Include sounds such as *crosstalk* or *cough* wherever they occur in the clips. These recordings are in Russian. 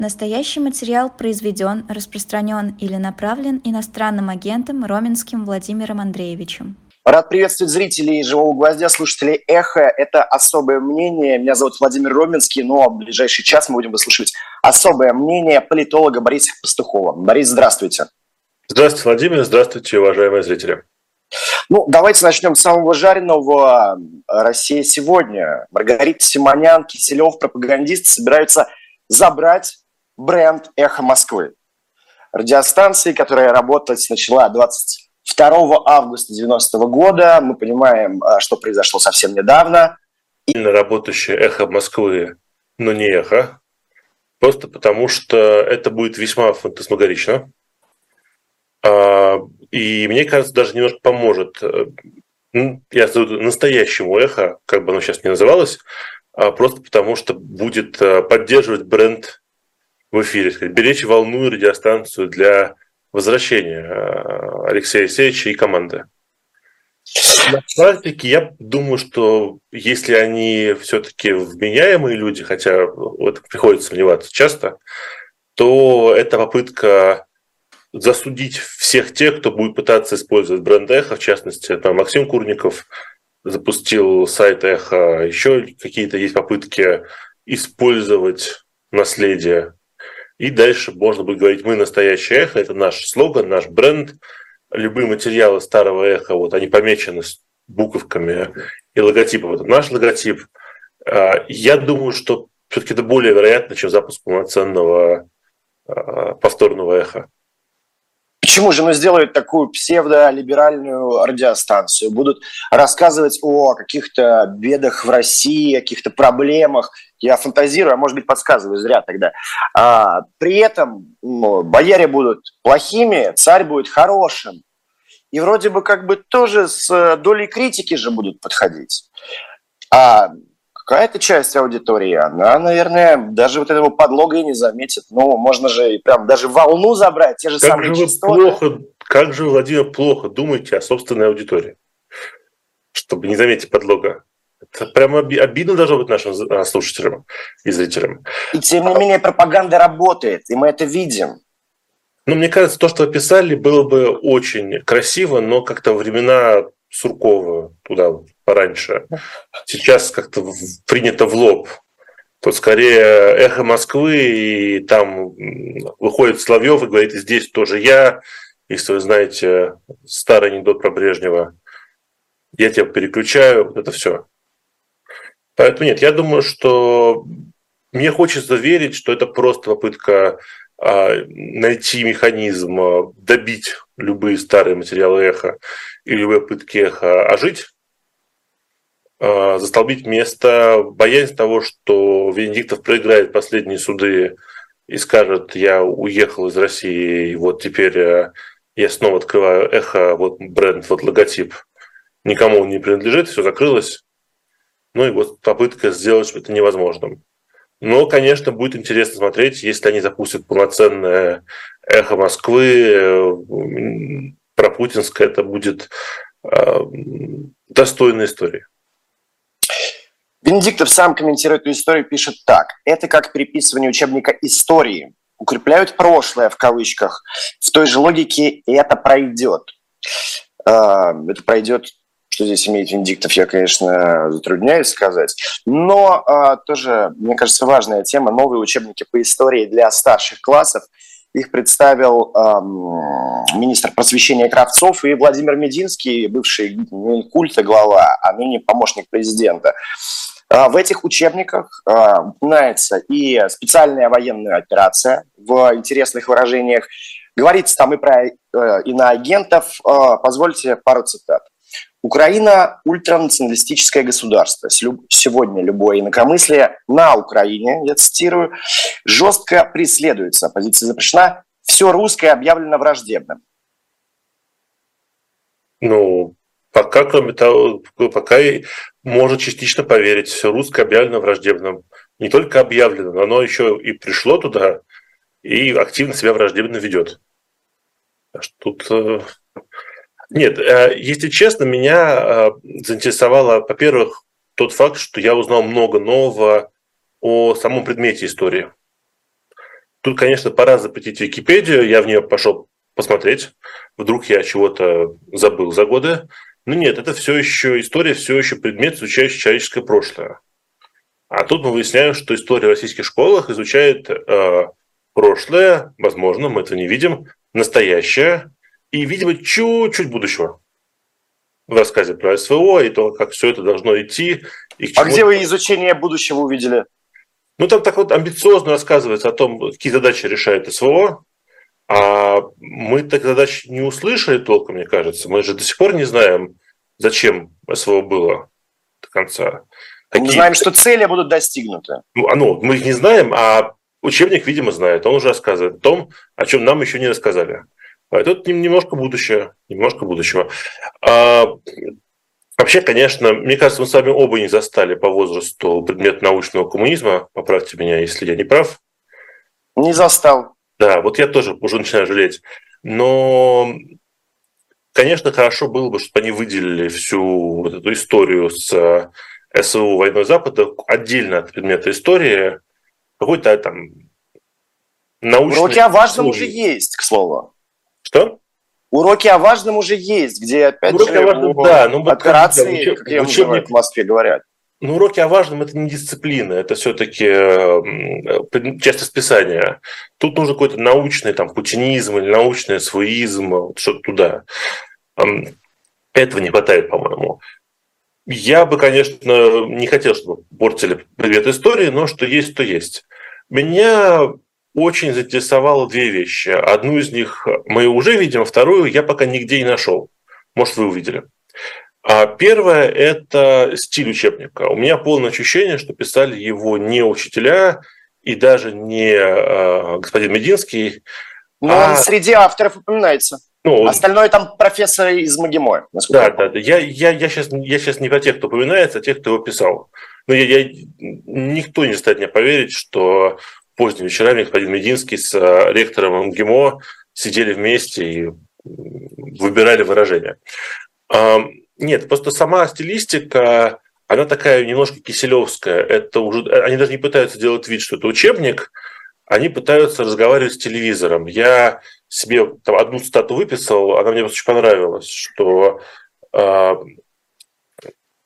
Настоящий материал произведен, распространен или направлен иностранным агентом Роменским Владимиром Андреевичем. Рад приветствовать зрителей «Живого гвоздя», слушателей «Эхо». Это «Особое мнение». Меня зовут Владимир Роменский, а в ближайший час мы будем выслушивать особое мнение политолога Бориса Пастухова. Борис, здравствуйте. Здравствуйте, Владимир. Здравствуйте, уважаемые зрители. Ну, давайте начнем с самого жареного. Россия сегодня. Маргарита Симонян, Киселев, пропагандисты собираются забрать бренд «Эхо Москвы». Радиостанции, которая работать начала 22 августа 90 года. Мы понимаем, а, что произошло совсем недавно. И... Работающее «Эхо Москвы», но не «Эхо», просто потому что это будет весьма фантасмагорично. А, и мне кажется, даже немножко поможет э, я настоящему эхо, как бы оно сейчас не называлось, а просто потому что будет э, поддерживать бренд в эфире, сказать, беречь волну и радиостанцию для возвращения э, Алексея Алексеевича и команды. На практике я думаю, что если они все-таки вменяемые люди, хотя вот приходится сомневаться часто, то это попытка засудить всех тех, кто будет пытаться использовать бренд Эхо, в частности, там Максим Курников запустил сайт Эхо, еще какие-то есть попытки использовать наследие и дальше можно будет говорить, мы настоящее эхо, это наш слоган, наш бренд. Любые материалы старого эхо, вот они помечены с буковками и логотипом. Это наш логотип. А, я думаю, что все-таки это более вероятно, чем запуск полноценного а, повторного эха. Почему же ну, сделают такую псевдолиберальную радиостанцию? Будут рассказывать о каких-то бедах в России, о каких-то проблемах. Я фантазирую, а может быть подсказываю зря тогда. А, при этом ну, бояре будут плохими, царь будет хорошим. И вроде бы как бы тоже с долей критики же будут подходить. А какая-то часть аудитории, она, наверное, даже вот этого подлога и не заметит. Ну, можно же и прям даже волну забрать, те же как самые же частоты. Плохо, как же, Владимир, плохо думаете о собственной аудитории, чтобы не заметить подлога. Это прямо обидно должно быть нашим а, слушателям и зрителям. И тем не менее пропаганда работает, и мы это видим. Ну, мне кажется, то, что описали, было бы очень красиво, но как-то времена Суркова туда пораньше. Сейчас как-то принято в лоб. То скорее эхо Москвы, и там выходит Славьев и говорит, здесь тоже я. Если вы знаете старый анекдот про Брежнева, я тебя переключаю, это все. Поэтому нет, я думаю, что мне хочется верить, что это просто попытка а, найти механизм, а, добить любые старые материалы эхо и любые попытки эхо ожить, а, застолбить место, боясь того, что Венедиктов проиграет последние суды и скажет, я уехал из России, и вот теперь я снова открываю эхо, вот бренд, вот логотип, никому он не принадлежит, все закрылось. Ну и вот попытка сделать это невозможным. Но, конечно, будет интересно смотреть, если они запустят полноценное эхо Москвы, про путинское это будет э, достойная история. Венедиктов сам комментирует эту историю, пишет так. Это как переписывание учебника истории. Укрепляют прошлое в кавычках. В той же логике это пройдет. Э, это пройдет что здесь имеет Венедиктов, я, конечно, затрудняюсь сказать. Но а, тоже, мне кажется, важная тема – новые учебники по истории для старших классов. Их представил эм, министр просвещения Кравцов и Владимир Мединский, бывший культа глава, а ныне помощник президента. А, в этих учебниках а, упоминается и специальная военная операция в интересных выражениях. Говорится там и про э, иноагентов. Позвольте пару цитат. Украина – ультранационалистическое государство. Сегодня любое инакомыслие на Украине, я цитирую, жестко преследуется. Оппозиция запрещена. Все русское объявлено враждебным. Ну, пока, кроме того, пока можно частично поверить, все русское объявлено враждебным. Не только объявлено, но оно еще и пришло туда и активно себя враждебно ведет. Тут э, нет, э, если честно, меня э, заинтересовало, во-первых, тот факт, что я узнал много нового о самом предмете истории. Тут, конечно, пора запретить Википедию. Я в нее пошел посмотреть. Вдруг я чего-то забыл за годы. Но нет, это все еще история, все еще предмет, изучающий человеческое прошлое. А тут мы выясняем, что история в российских школах изучает э, прошлое, возможно, мы этого не видим, настоящее и, видимо, чуть-чуть будущего. В рассказе про СВО и то, как все это должно идти. И а где вы изучение будущего увидели? Ну, там так вот амбициозно рассказывается о том, какие задачи решает СВО, а мы так задач не услышали толком, мне кажется. Мы же до сих пор не знаем, зачем СВО было до конца. Какие... Мы знаем, что цели будут достигнуты. Ну, а ну, мы их не знаем, а учебник, видимо, знает. Он уже рассказывает о том, о чем нам еще не рассказали. А тут немножко будущее, немножко будущего. А, вообще, конечно, мне кажется, мы с вами оба не застали по возрасту предмет научного коммунизма. Поправьте меня, если я не прав. Не застал. Да, вот я тоже уже начинаю жалеть. Но, конечно, хорошо было бы, чтобы они выделили всю вот эту историю с э, СВУ войной Запада отдельно от предмета истории, какой-то там научный... Уроки о важном уже есть, к слову. Что? Уроки о важном уже есть, где, опять Уроки же, о важном, да, ну, операции, как, как учебник, в Москве говорят. Ну, уроки о важном – это не дисциплина, это все-таки часть расписания. Тут нужен какой-то научный там, путинизм или научный своизм, что-то туда. Этого не хватает, по-моему. Я бы, конечно, не хотел, чтобы портили привет истории, но что есть, то есть. Меня очень заинтересовало две вещи. Одну из них мы уже видим, а вторую я пока нигде не нашел. Может, вы увидели. А первое – это стиль учебника. У меня полное ощущение, что писали его не учителя и даже не э, господин Мединский. Но а... он среди авторов упоминается. Ну, Остальное там профессор из МГИМО. Да, да, да. Я, я, я, сейчас, я сейчас не про тех, кто упоминается, а тех, кто его писал. Но я, я, никто не станет мне поверить, что поздними вечерами господин Мединский с э, ректором МГИМО сидели вместе и выбирали выражения. Нет, просто сама стилистика, она такая немножко киселевская. Это уже, они даже не пытаются делать вид, что это учебник, они пытаются разговаривать с телевизором. Я себе там, одну цитату выписал, она мне очень понравилась, что э,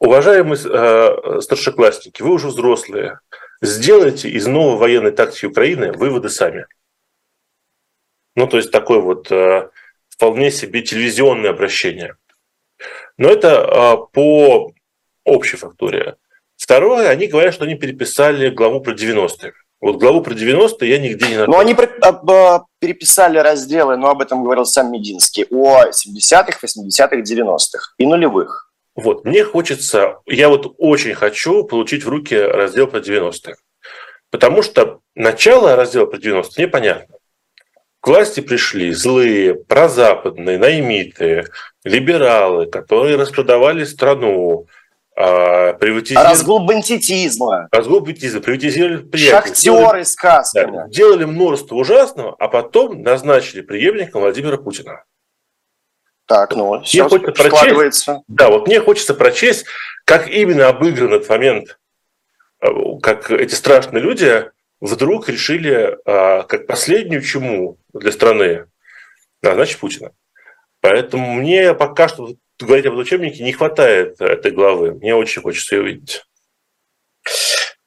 уважаемые э, старшеклассники, вы уже взрослые, сделайте из новой военной тактики Украины выводы сами. Ну, то есть такое вот э, вполне себе телевизионное обращение. Но это а, по общей фактуре. Второе, они говорят, что они переписали главу про 90-е. Вот главу про 90-е я нигде не нашел. Но они переписали разделы, но об этом говорил сам Мединский, о 70-х, 80-х, 90-х и нулевых. Вот, мне хочется, я вот очень хочу получить в руки раздел про 90-е. Потому что начало раздела про 90-е непонятно. К власти пришли злые, прозападные, наймиты, либералы, которые распродавали страну, а, приватизировали... Разгул бандитизма. Разгул бандитизма, приватизировали предприятия. Шахтеры с касками. Да, делали множество ужасного, а потом назначили преемником Владимира Путина. Так, ну, все складывается. Да, вот мне хочется прочесть, как именно обыгран этот момент, э, как эти страшные люди вдруг решили, а, как последнюю чему для страны, назначить Путина. Поэтому мне пока что говорить об учебнике не хватает этой главы. Мне очень хочется ее увидеть.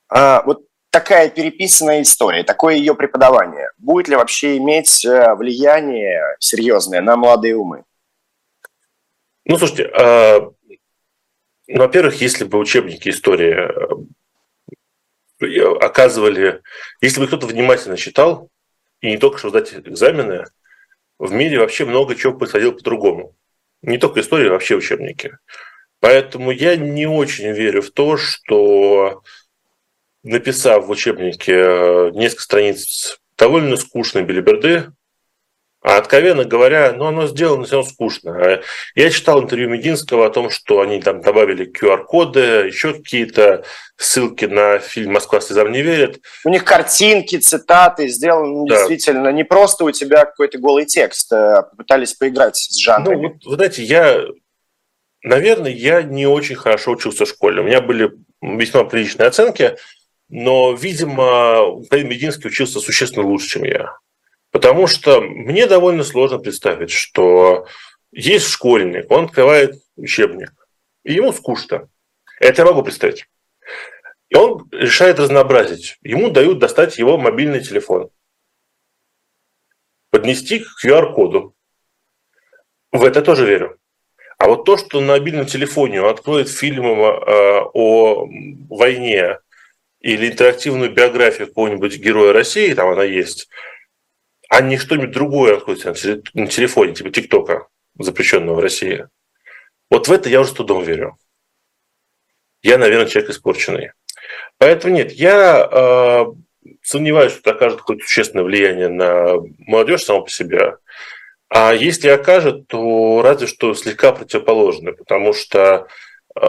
А, вот такая переписанная история, такое ее преподавание, будет ли вообще иметь э, влияние серьезное на молодые умы? Ну, слушайте, э, ну, во-первых, если бы учебники истории э, оказывали, если бы кто-то внимательно читал, и не только что сдать экзамены, в мире вообще много чего происходило по-другому. Не только история, вообще учебники. Поэтому я не очень верю в то, что написав в учебнике э, несколько страниц довольно скучной билиберды, а откровенно говоря, ну, оно сделано все равно скучно. Я читал интервью Мединского о том, что они там добавили QR-коды, еще какие-то ссылки на фильм «Москва слезам не верит». У них картинки, цитаты сделаны да. действительно не просто у тебя какой-то голый текст, а попытались поиграть с жанром. Ну, вот, вы знаете, я, наверное, я не очень хорошо учился в школе. У меня были весьма приличные оценки, но, видимо, Михаил Мединский учился существенно лучше, чем я. Потому что мне довольно сложно представить, что есть школьник, он открывает учебник, и ему скучно. Это я могу представить. И он решает разнообразить. Ему дают достать его мобильный телефон, поднести к QR-коду. В это тоже верю. А вот то, что на мобильном телефоне он откроет фильм э, о войне или интерактивную биографию какого-нибудь героя России, там она есть, а не что-нибудь другое откроет на телефоне, типа ТикТока, запрещенного в России. Вот в это я уже с трудом верю. Я, наверное, человек испорченный. Поэтому нет, я э, сомневаюсь, что это окажет какое-то существенное влияние на молодежь само по себе. А если окажет, то разве что слегка противоположное, потому что э,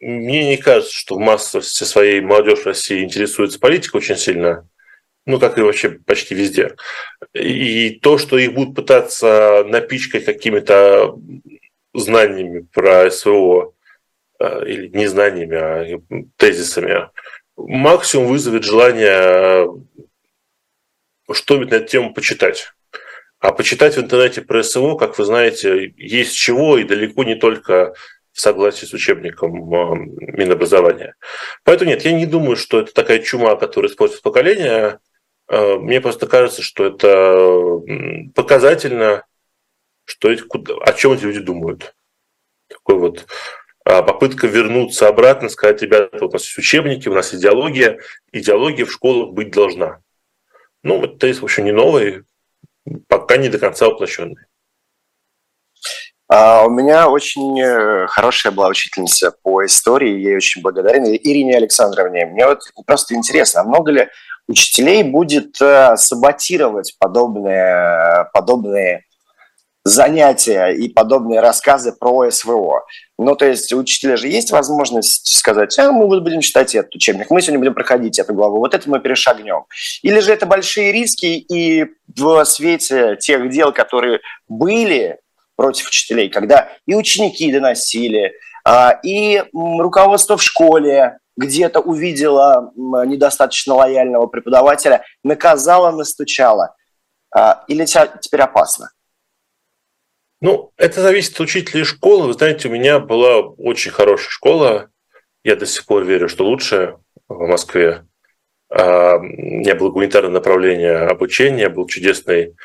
мне не кажется, что в массовости своей молодежь России интересуется политикой очень сильно, ну, как и вообще почти везде. И то, что их будут пытаться напичкать какими-то знаниями про СВО, э, или не знаниями, а тезисами, максимум вызовет желание что-нибудь на эту тему почитать. А почитать в интернете про СВО, как вы знаете, есть чего, и далеко не только в согласии с учебником а, Минобразования. Поэтому нет, я не думаю, что это такая чума, которая испортит поколение. А, мне просто кажется, что это показательно, что эти, о чем эти люди думают. Такой вот а, попытка вернуться обратно, сказать, ребята, у нас есть учебники, у нас идеология, идеология в школах быть должна. Ну, это тезис, в общем, не новый, пока не до конца воплощенный. А у меня очень э, хорошая была учительница по истории, ей очень благодарен, Ирине Александровне. Мне вот просто интересно, а много ли учителей будет э, саботировать подобные, подобные занятия и подобные рассказы про СВО. Ну, то есть у учителя же есть возможность сказать, а мы будем читать этот учебник, мы сегодня будем проходить эту главу, вот это мы перешагнем. Или же это большие риски, и в свете тех дел, которые были против учителей, когда и ученики доносили, а, и руководство в школе где-то увидело недостаточно лояльного преподавателя, наказало, настучало. А, или теперь опасно? Ну, это зависит от учителя и школы. Вы знаете, у меня была очень хорошая школа. Я до сих пор верю, что лучшая в Москве. А, меня было гуманитарное направление обучения, был чудесный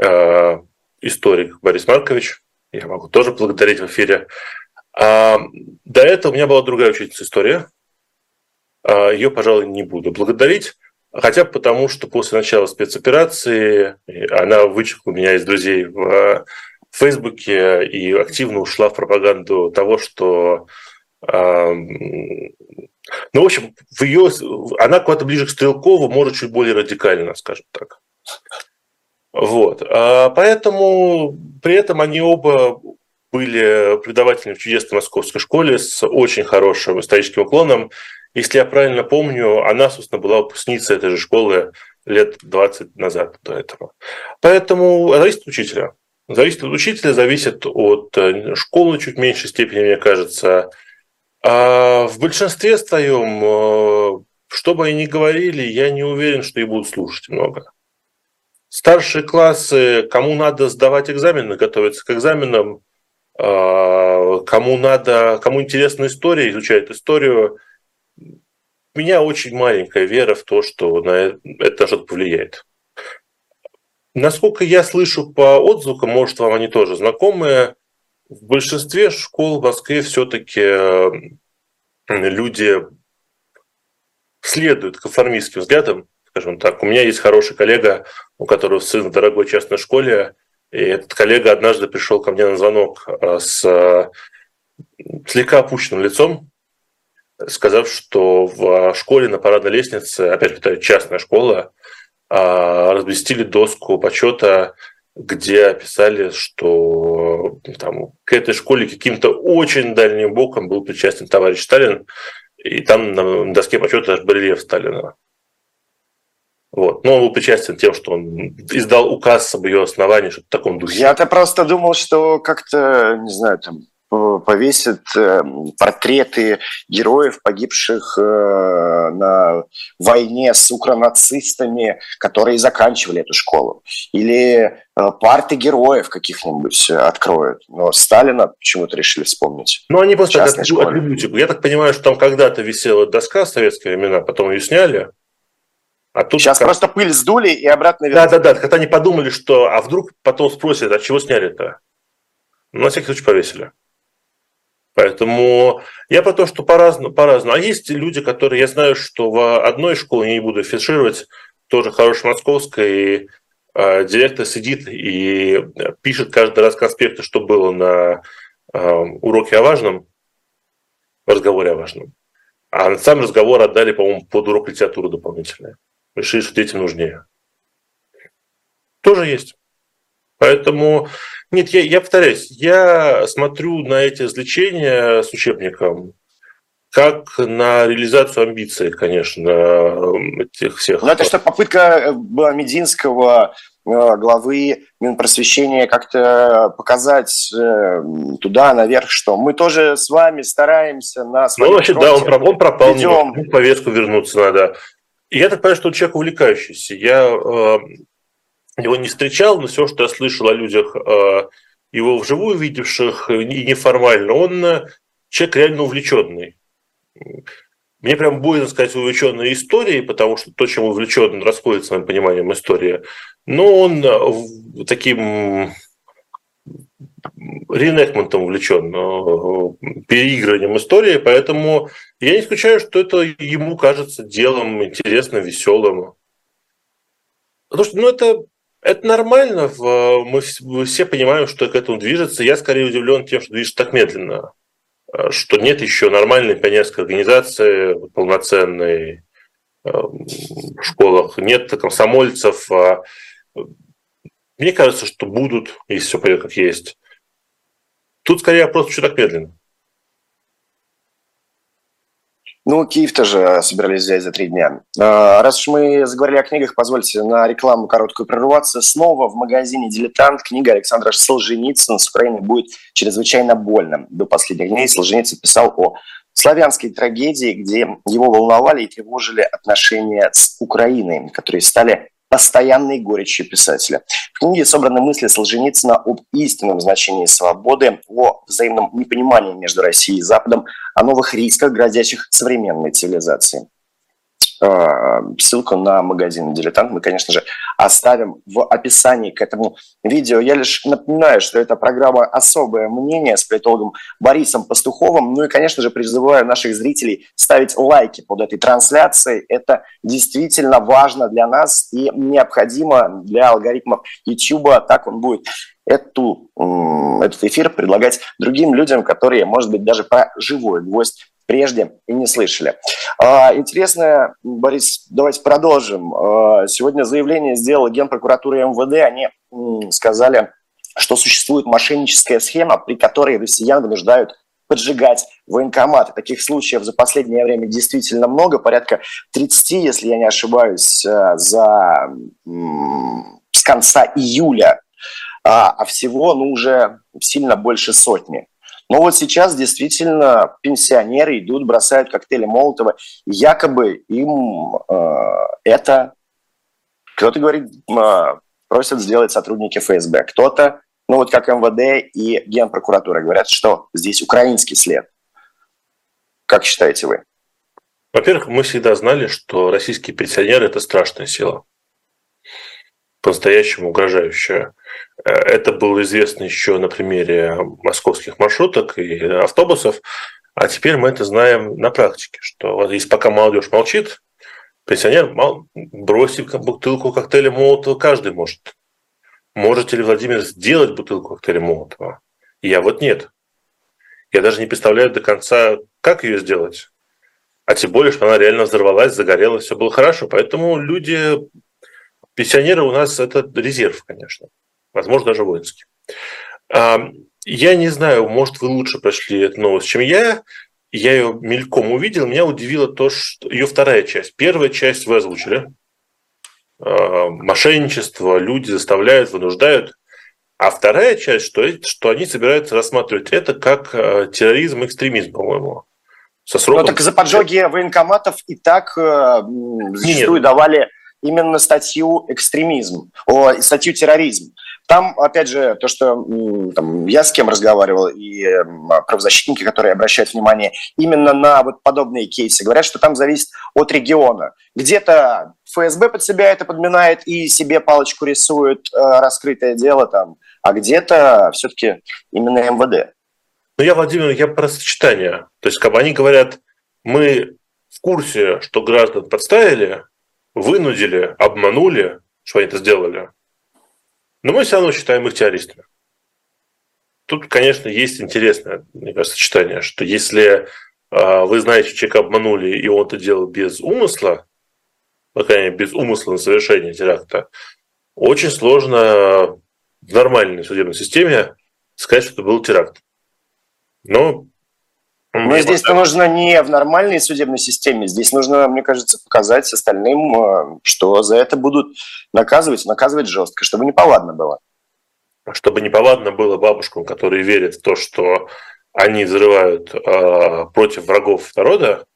а, историк Борис Маркович. Я могу тоже благодарить в эфире. До этого у меня была другая учительница истории. Ее, пожалуй, не буду благодарить. Хотя бы потому, что после начала спецоперации она вычеркнула меня из друзей в в Фейсбуке и активно ушла в пропаганду того, что ну, в общем, в ее, она куда-то ближе к Стрелкову, может, чуть более радикально, скажем так. Вот. А поэтому при этом они оба были преподавателями в чудесной московской школе с очень хорошим историческим уклоном. Если я правильно помню, она, собственно, была выпускницей этой же школы лет 20 назад до этого. Поэтому зависит от учителя. Зависит от учителя, зависит от э, школы чуть меньшей степени, мне кажется. А в большинстве своем, э, что бы они ни говорили, я не уверен, что и будут слушать много. Старшие классы, кому надо сдавать экзамены, готовиться к экзаменам, а, кому надо, кому интересна история, изучает историю. У меня очень маленькая вера в то, что на это что-то повлияет. Насколько я слышу по отзывам, может, вам они тоже знакомые, в большинстве школ в Москве все-таки э, люди следуют конформистским взглядам, скажем так. У меня есть хороший коллега, у которого сын в дорогой частной школе, и этот коллега однажды пришел ко мне на звонок э, с э, слегка опущенным лицом, сказав, что в школе на парадной лестнице, опять повторяю, частная школа, а, разместили доску почета, где описали, что там, к этой школе каким-то очень дальним боком был причастен товарищ Сталин, и там на доске почета аж барельеф Сталина. Вот. Но он был причастен тем, что он издал указ об ее основании, что в таком духе. Я-то просто думал, что как-то, не знаю, там повесят э, портреты героев, погибших э, на войне с укронацистами, которые заканчивали эту школу. Или парты героев каких-нибудь откроют. Но Сталина почему-то решили вспомнить. Ну, они просто атрибутику. Я так понимаю, что там когда-то висела доска в советские времена, потом ее сняли, а тут Сейчас как... просто пыль сдули и обратно вернули. Да-да-да, когда они подумали, что а вдруг потом спросят, а чего сняли-то? Ну, на всякий случай повесили. Поэтому я про то, что по-разному. по-разному. А есть люди, которые, я знаю, что в одной школе, я не буду афишировать, тоже хорошая московская, и э, директор сидит и пишет каждый раз конспекты, что было на э, уроке о важном, в разговоре о важном. А сам разговор отдали, по-моему, под урок литературы дополнительный решили, что детям нужнее. Тоже есть. Поэтому, нет, я, я повторяюсь, я смотрю на эти развлечения с учебником как на реализацию амбиций, конечно, этих всех. Ну, это что попытка э, была Мединского э, главы Минпросвещения как-то показать э, туда наверх, что мы тоже с вами стараемся на Ну, значит, да, он, он пропал, ведем... повестку вернуться надо. Я так понимаю, что он человек увлекающийся. Я его не встречал, но все, что я слышал о людях, э, его вживую видевших и неформально, он э, человек реально увлеченный. Мне прям боязно сказать увлеченной историей, потому что то, чем увлечен, расходится моим пониманием истории. Но он э, таким рeenactmentом увлечен, переигрыванием истории, поэтому я не исключаю, что это ему кажется делом интересным, веселым. Потому что ну, это, это нормально, мы все понимаем, что к этому движется. Я скорее удивлен тем, что движется так медленно, э, что нет еще нормальной пионерской организации, полноценной э, в школах, нет комсомольцев. А, мне кажется, что будут, если все пойдет как есть. Тут скорее просто что так медленно. Ну, Киев тоже собирались взять за три дня. А, раз уж мы заговорили о книгах, позвольте на рекламу короткую прерваться. Снова в магазине «Дилетант» книга Александра Солженицына с Украины будет чрезвычайно больно. До последних дней Солженицын писал о славянской трагедии, где его волновали и тревожили отношения с Украиной, которые стали постоянной горечью писателя. В книге собраны мысли Солженицына об истинном значении свободы, о взаимном непонимании между Россией и Западом, о новых рисках, грозящих современной цивилизации. Э, ссылку на магазин «Дилетант» мы, конечно же, оставим в описании к этому видео. Я лишь напоминаю, что это программа «Особое мнение» с политологом Борисом Пастуховым. Ну и, конечно же, призываю наших зрителей ставить лайки под этой трансляцией. Это действительно важно для нас и необходимо для алгоритмов YouTube. Так он будет эту, этот эфир предлагать другим людям, которые, может быть, даже про живой гвоздь прежде и не слышали. А, интересно, Борис, давайте продолжим. А, сегодня заявление сделала Генпрокуратура МВД. Они сказали, что существует мошенническая схема, при которой россиян вынуждают поджигать военкоматы. Таких случаев за последнее время действительно много, порядка 30, если я не ошибаюсь, э, за, с конца июля, а, а всего ну, уже сильно больше сотни. Но вот сейчас действительно пенсионеры идут, бросают коктейли Молотова, якобы им э, это, кто-то говорит, э, просят сделать сотрудники ФСБ, кто-то, ну вот как МВД и Генпрокуратура говорят, что здесь украинский след. Как считаете вы? Во-первых, мы всегда знали, что российские пенсионеры – это страшная сила по-настоящему угрожающая. Э, это было известно еще на примере московских маршруток и автобусов, а теперь мы это знаем на практике, что вот если пока молодежь молчит, пенсионер бросить бутылку коктейля Молотова каждый может. Можете ли, Владимир, сделать бутылку коктейля Молотова? Я вот нет. Я даже не представляю до конца, как ее сделать. А тем более, что она реально взорвалась, загорелась, все было хорошо. Поэтому люди Пенсионеры у нас это резерв, конечно, возможно, даже воинский. Я не знаю, может, вы лучше прошли эту новость, чем я. Я ее мельком увидел. Меня удивило то, что ее вторая часть. Первая часть вы озвучили. Мошенничество, люди заставляют, вынуждают. А вторая часть, что, что они собираются рассматривать это как э, терроризм, экстремизм, по-моему. Со сроком... Ну, так за поджоги военкоматов и так э, зачастую Нет. давали именно статью экстремизм, о, статью терроризм. Там, опять же, то, что там, я с кем разговаривал, и правозащитники, которые обращают внимание именно на вот подобные кейсы, говорят, что там зависит от региона. Где-то ФСБ под себя это подминает и себе палочку рисует, э, раскрытое дело там, а где-то все-таки именно МВД. Ну, я, Владимир, я про сочетание. То есть, как они говорят, мы в курсе, что граждан подставили, вынудили, обманули, что они это сделали, но мы все равно считаем их террористами. Тут, конечно, есть интересное, мне кажется, сочетание, что если э, вы знаете, человека обманули, и он это делал без умысла, по крайней мере, без умысла на совершение теракта, очень сложно в нормальной судебной системе сказать, что это был теракт. Но но здесь вот нужно не в нормальной судебной системе, здесь нужно, мне кажется, показать остальным, э, что за это будут наказывать, наказывать жестко, чтобы неповадно было. Чтобы неповадно было бабушкам, которые верят в то, что они взрывают э, против врагов народа,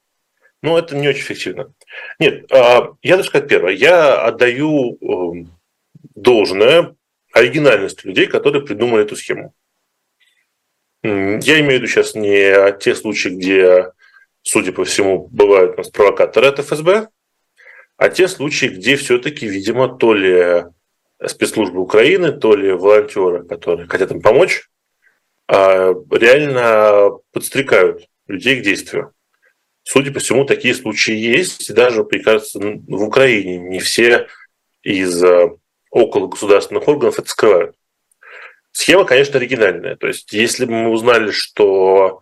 ну, это не очень эффективно. Нет, э, я даже сказать первое. Я отдаю э, должное оригинальности людей, которые придумали эту схему. Я имею в виду сейчас не те случаи, где, судя по всему, бывают у нас провокаторы от ФСБ, а те случаи, где все-таки, видимо, то ли спецслужбы Украины, то ли волонтеры, которые хотят им помочь, а, реально подстрекают людей к действию. Судя по всему, такие случаи есть, и даже, мне кажется, в Украине не все из а, около государственных органов это скрывают. Схема, конечно, оригинальная. То есть, если бы мы узнали, что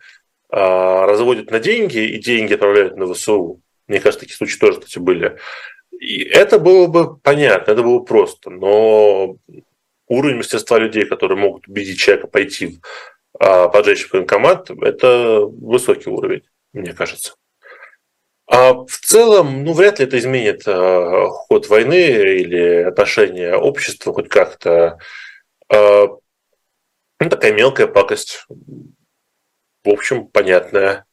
э, разводят на деньги и деньги отправляют на ВСУ, мне кажется, такие случаи тоже, кстати, были, и это было бы понятно, это было просто. Но уровень мастерства людей, которые могут убедить человека пойти э, поджечь военкомат, это высокий уровень, мне кажется. А в целом, ну, вряд ли это изменит э, ход войны или отношение общества хоть как-то. Э, ну, такая мелкая пакость. В общем, понятная.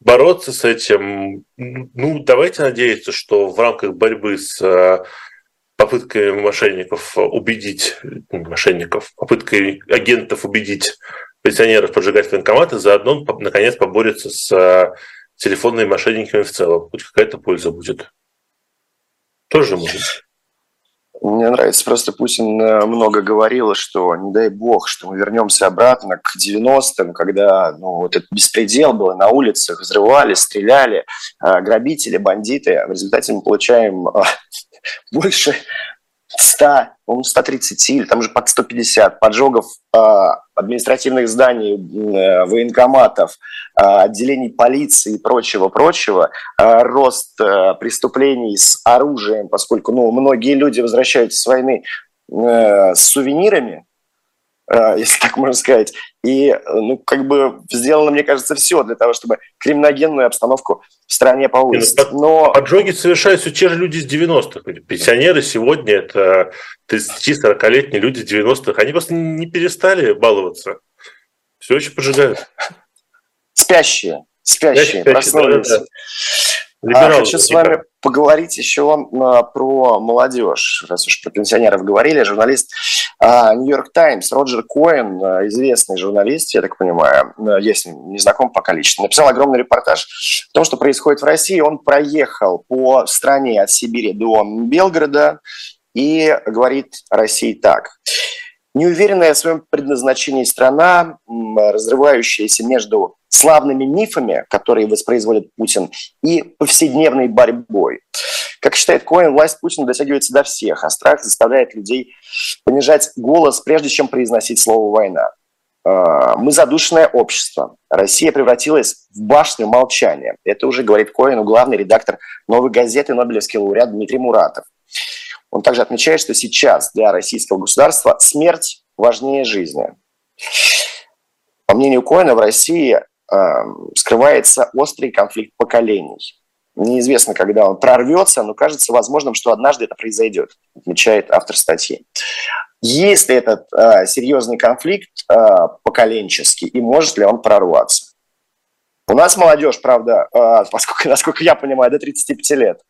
Бороться с этим, ну, давайте надеяться, что в рамках борьбы с э, попыткой мошенников убедить, ну, мошенников, попыткой агентов убедить пенсионеров поджигать военкоматы, заодно, наконец, поборется с э, телефонными мошенниками в целом. Хоть какая-то польза будет. Тоже может. Мне нравится, просто Путин э, много говорил, что не дай бог, что мы вернемся обратно к 90-м, когда ну, вот этот беспредел был на улицах, взрывали, стреляли, э, грабители, бандиты. В результате мы получаем э, *laughs* больше 100, по 130 или там же под 150 поджогов э, административных зданий, э, военкоматов, э, отделений полиции и прочего-прочего, э, рост э, преступлений с оружием, поскольку ну, многие люди возвращаются с войны э, с сувенирами, если так можно сказать. И, э, ну, как бы сделано, мне кажется, все для того, чтобы криминогенную обстановку в стране повысить. Ну, Но... Поджоги совершают все те же люди с 90-х. Пенсионеры сегодня – это 30-40-летние люди 90-х. Они просто не перестали баловаться. Все очень поджигают. Спящие. Спящие, спящие проснулись. Да, да. Либералы, а, хочу с вами поговорить еще а, про молодежь, раз уж про пенсионеров говорили. Журналист Нью-Йорк Таймс Роджер Коэн, а, известный журналист, я так понимаю, а, я с ним не знаком пока лично, написал огромный репортаж о том, что происходит в России. Он проехал по стране от Сибири до Белгорода и говорит России так. Неуверенная в своем предназначении страна, разрывающаяся между славными мифами, которые воспроизводит Путин, и повседневной борьбой. Как считает Коэн, власть Путина дотягивается до всех, а страх заставляет людей понижать голос, прежде чем произносить слово «война». А, мы задушенное общество. Россия превратилась в башню молчания. Это уже говорит Коину главный редактор «Новой газеты» Нобелевский лауреат Дмитрий Муратов. Он также отмечает, что сейчас для российского государства смерть важнее жизни. По мнению Коина, в России скрывается острый конфликт поколений. Неизвестно, когда он прорвется, но кажется возможным, что однажды это произойдет, отмечает автор статьи. есть ли этот э, серьезный конфликт э, поколенческий и может ли он прорваться. У нас молодежь, правда, э, поскольку, насколько я понимаю, до 35 лет.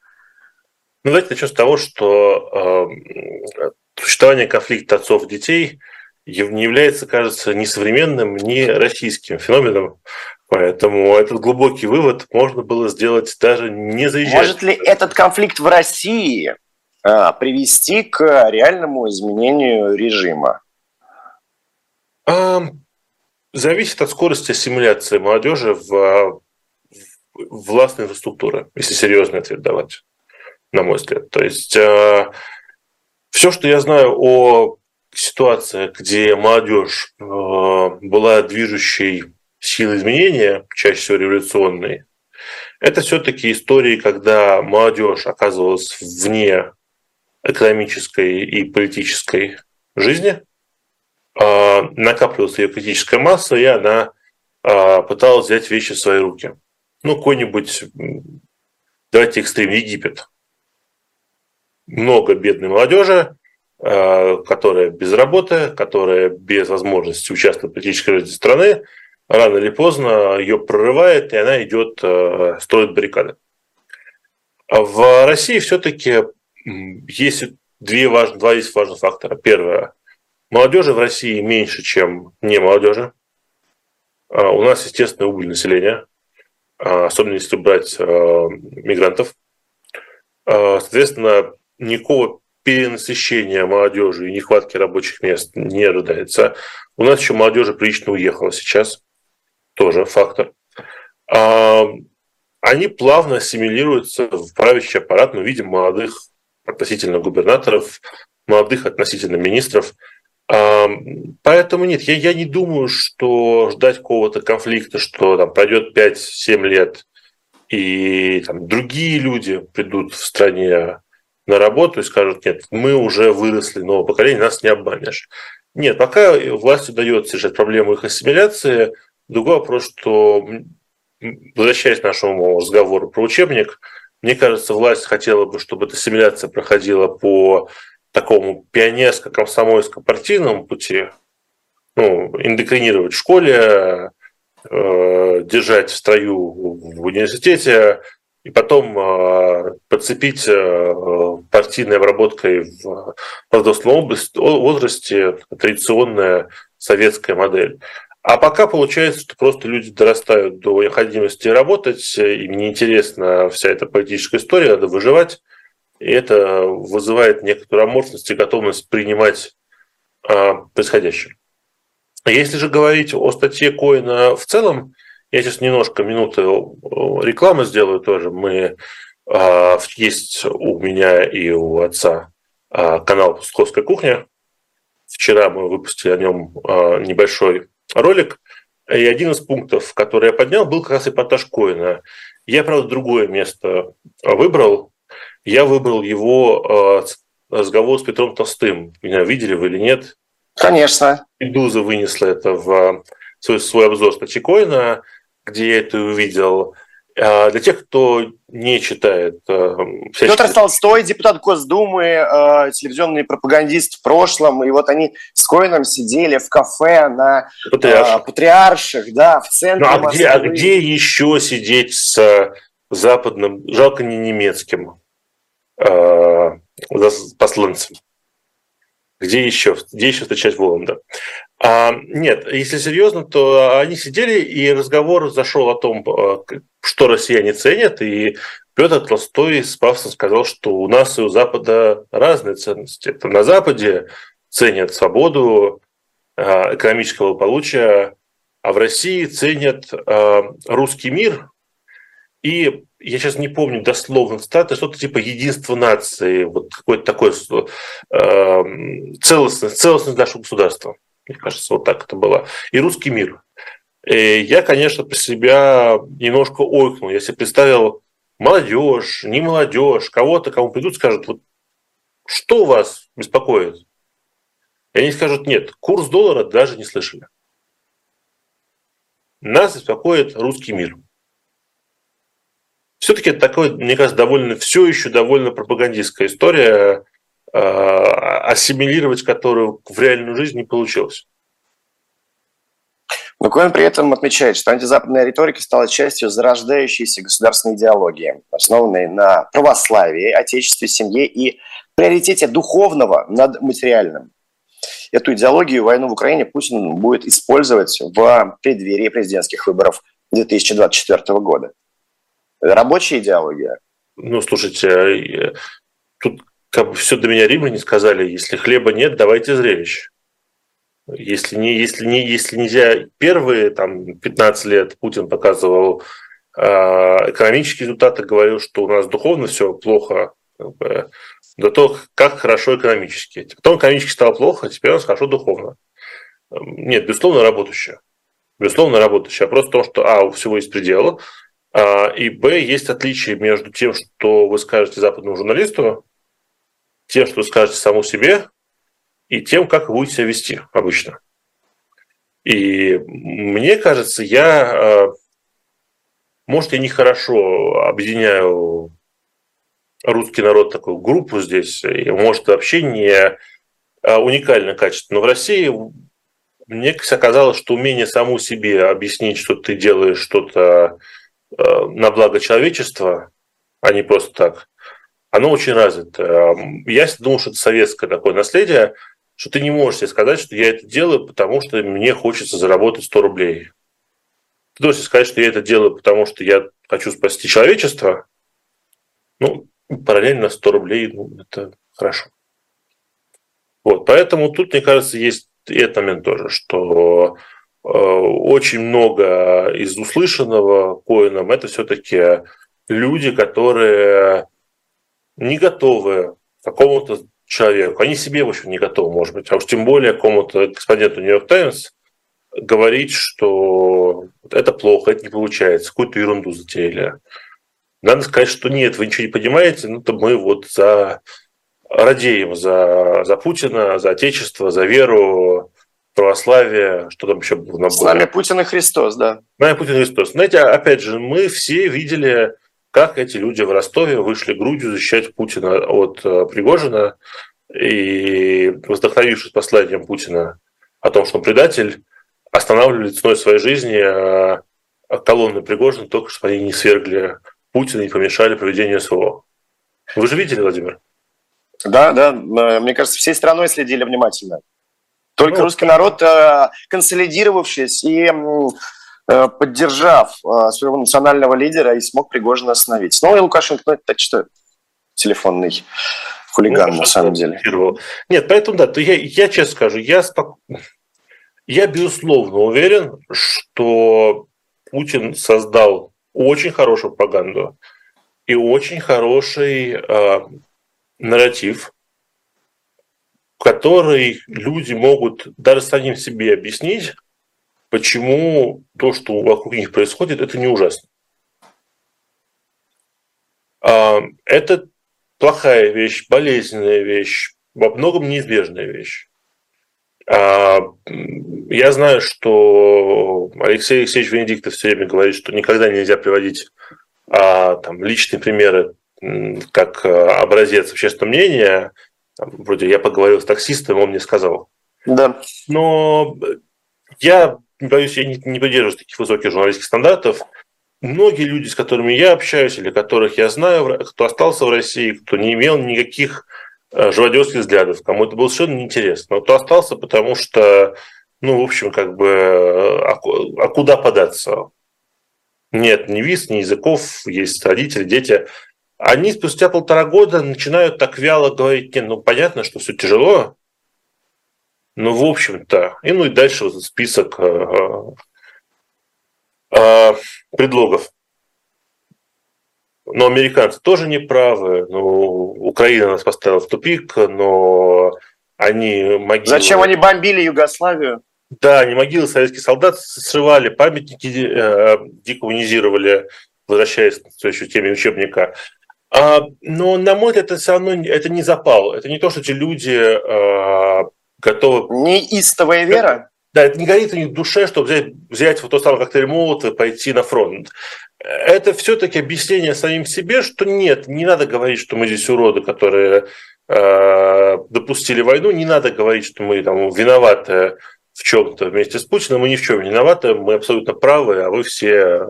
Ну, давайте начнем с того, что э, существование конфликта отцов и детей не является, кажется, ни современным, ни российским феноменом. Поэтому этот глубокий вывод можно было сделать даже не заезжая. Может ли этот конфликт в России а, привести к реальному изменению режима? А, зависит от скорости ассимиляции молодежи в, в властной инфраструктуры, если серьезный ответ давать, на мой взгляд. То есть а, все, что я знаю о ситуации, где молодежь была движущей силой изменения, чаще всего революционной, это все-таки истории, когда молодежь оказывалась вне экономической и политической жизни, а, накапливалась ее критическая масса, и она а, пыталась взять вещи в свои руки. Ну, какой-нибудь, давайте экстрем, Египет. Много бедной молодежи, которая без работы, которая без возможности участвовать в политической жизни страны, рано или поздно ее прорывает, и она идет строить баррикады. В России все-таки есть две важ... два есть важных фактора. Первое. Молодежи в России меньше, чем не молодежи. А, у нас, естественно, убыль населения, а, особенно если брать а, мигрантов. Соответственно, никакого перенасыщения молодежи и нехватки рабочих мест не ожидается. У нас еще молодежи прилично уехала сейчас, тоже фактор. Они плавно ассимилируются в правящий аппарат, мы видим молодых относительно губернаторов, молодых относительно министров. Поэтому нет, я, я не думаю, что ждать какого-то конфликта, что там пройдет 5-7 лет, и там, другие люди придут в стране на работу и скажут, нет, мы уже выросли, новое поколение, нас не обманешь. Нет, пока власти удается решать проблему их ассимиляции, другой вопрос, что возвращаясь к нашему разговору про учебник, мне кажется, власть хотела бы, чтобы эта ассимиляция проходила по такому пионерско-комсомольско-партийному пути, ну, индокринировать в школе, э, держать в строю в университете и потом э, подцепить э, партийной обработкой в подростковом возрасте традиционная советская модель. А пока получается, что просто люди дорастают до необходимости работать, им неинтересна вся эта политическая история, надо выживать. И это вызывает некоторую аморфность и готовность принимать а, происходящее. Если же говорить о статье Коина в целом, я сейчас немножко минуты рекламы сделаю тоже. Мы а, есть у меня и у отца а, канал «Пустковская кухня». Вчера мы выпустили о нем а, небольшой ролик, и один из пунктов, который я поднял, был как раз эпатаж Коина. Я, правда, другое место выбрал. Я выбрал его э, разговор с Петром Толстым. Меня видели вы или нет? Конечно. Медуза вынесла это в свой, свой обзор статьи Коина, где я это увидел. А, для тех, кто не читает... Э, всячески... Петр Толстой, депутат Госдумы, э, телевизионный пропагандист в прошлом, и вот они с Коином сидели в кафе на Патриарших, э, Патриарших да, в центре ну, а где, а где еще сидеть с западным, жалко не немецким посланцем? Где еще? Где еще встречать Воланда? А, нет, если серьезно, то они сидели, и разговор зашел о том, что россияне ценят, и Петр Толстой с пафосом сказал, что у нас и у Запада разные ценности. Это на Западе ценят свободу, а, экономического благополучия, а в России ценят а, русский мир. И я сейчас не помню дословно цитаты, что-то типа единство нации, вот какое-то такое э, целостность, целостность нашего государства. Мне кажется, вот так это было. И русский мир. И я, конечно, про себя немножко ойкнул. Себе представил молодежь, не молодежь, кого-то, кому придут, скажут, вот что вас беспокоит? И они скажут, нет, курс доллара даже не слышали. Нас беспокоит русский мир. Все-таки это такое, мне кажется, довольно, все еще довольно пропагандистская история. Ассимилировать которую в реальную жизнь не получилось. Но Коэн при этом отмечает, что антизападная риторика стала частью зарождающейся государственной идеологии, основанной на православии, отечестве, семье и приоритете духовного над материальным. Эту идеологию войну в Украине Путин будет использовать в преддверии президентских выборов 2024 года. Рабочая идеология. Ну, слушайте, э, тут как бы все до меня римляне сказали, если хлеба нет, давайте зрелище. Если, не, если, не, если нельзя первые там, 15 лет Путин показывал э, экономические результаты, говорил, что у нас духовно все плохо, как бы, до того, как хорошо экономически. Потом экономически стало плохо, теперь у нас хорошо духовно. Нет, безусловно, работающее. Безусловно, работающее. А просто то, что, а, у всего есть пределы, а, и, б, есть отличие между тем, что вы скажете западному журналисту, тем, что скажете саму себе, и тем, как вы будете себя вести обычно. И мне кажется, я, а, может, я нехорошо объединяю русский народ такую группу здесь, и может вообще не а, уникальное качество. Но в России мне оказалось, что умение саму себе объяснить, что ты делаешь что-то а, на благо человечества, а не просто так, оно очень развито. Я думал, что это советское такое наследие, что ты не можешь себе сказать, что я это делаю, потому что мне хочется заработать 100 рублей. Ты должен сказать, что я это делаю, потому что я хочу спасти человечество. Ну, параллельно 100 рублей, ну, это хорошо. Вот, поэтому тут, мне кажется, есть и этот момент тоже, что э, очень много из услышанного Коином это все-таки люди, которые не готовы к какому-то человеку, они себе, в общем, не готовы, может быть, а уж тем более какому-то корреспонденту Нью-Йорк Таймс говорить, что это плохо, это не получается, какую-то ерунду затеяли. Надо сказать, что нет, вы ничего не понимаете, ну то мы вот за радеем за, за Путина, за Отечество, за веру, православие, что там еще было. С нами Путин и Христос, да. С нами Путин и Христос. Знаете, опять же, мы все видели, как эти люди в Ростове вышли грудью защищать Путина от э, Пригожина, и вдохновившись посланием Путина о том, что он предатель, останавливали ценой своей жизни э, колонны Пригожина только чтобы они не свергли Путина и помешали проведению СВО. Вы же видели, Владимир? Да, да. Э, мне кажется, всей страной следили внимательно. Только ну, русский народ, консолидировавшись и поддержав своего национального лидера, и смог Пригожина остановить. Ну и Лукашенко, ну это так что телефонный хулиган ну, на самом деле. Нет, поэтому да, то я, я честно скажу, я, спок... я безусловно уверен, что Путин создал очень хорошую пропаганду и очень хороший э, нарратив, который люди могут даже самим себе объяснить, почему то, что вокруг них происходит, это не ужасно. Э, это плохая вещь, болезненная вещь, во многом неизбежная вещь. А, я знаю, что Алексей Алексеевич Венедиктов все время говорит, что никогда нельзя приводить а, там, личные примеры как а, образец общественного мнения. Там, вроде я поговорил с таксистом, он мне сказал. Да. Но я боюсь, я не, не придерживаюсь таких высоких журналистских стандартов. Многие люди, с которыми я общаюсь или которых я знаю, кто остался в России, кто не имел никаких Э, живодерских взглядов, кому это было совершенно неинтересно. Но кто остался, потому что, ну, в общем, как бы, а, а куда податься? Нет ни виз, ни языков, есть родители, дети. Они спустя полтора года начинают так вяло говорить, не, ну, понятно, что все тяжело, ну, в общем-то, и ну и дальше вот список э, э, предлогов. Но американцы тоже не правы. Ну, Украина нас поставила в тупик, но они могилы... Зачем они бомбили Югославию? Да, они могилы советских солдат срывали, памятники э, декоммунизировали, возвращаясь к все еще теме учебника. А, но, на мой взгляд, это все равно это не запал. Это не то, что эти люди э, готовы... Неистовая вера? Да, это не горит у них в душе, чтобы взять, взять вот тот самый коктейль Молотова и пойти на фронт это все-таки объяснение самим себе, что нет, не надо говорить, что мы здесь уроды, которые допустили войну, не надо говорить, что мы там виноваты в чем-то вместе с Путиным, мы ни в чем не виноваты, мы абсолютно правы, а вы все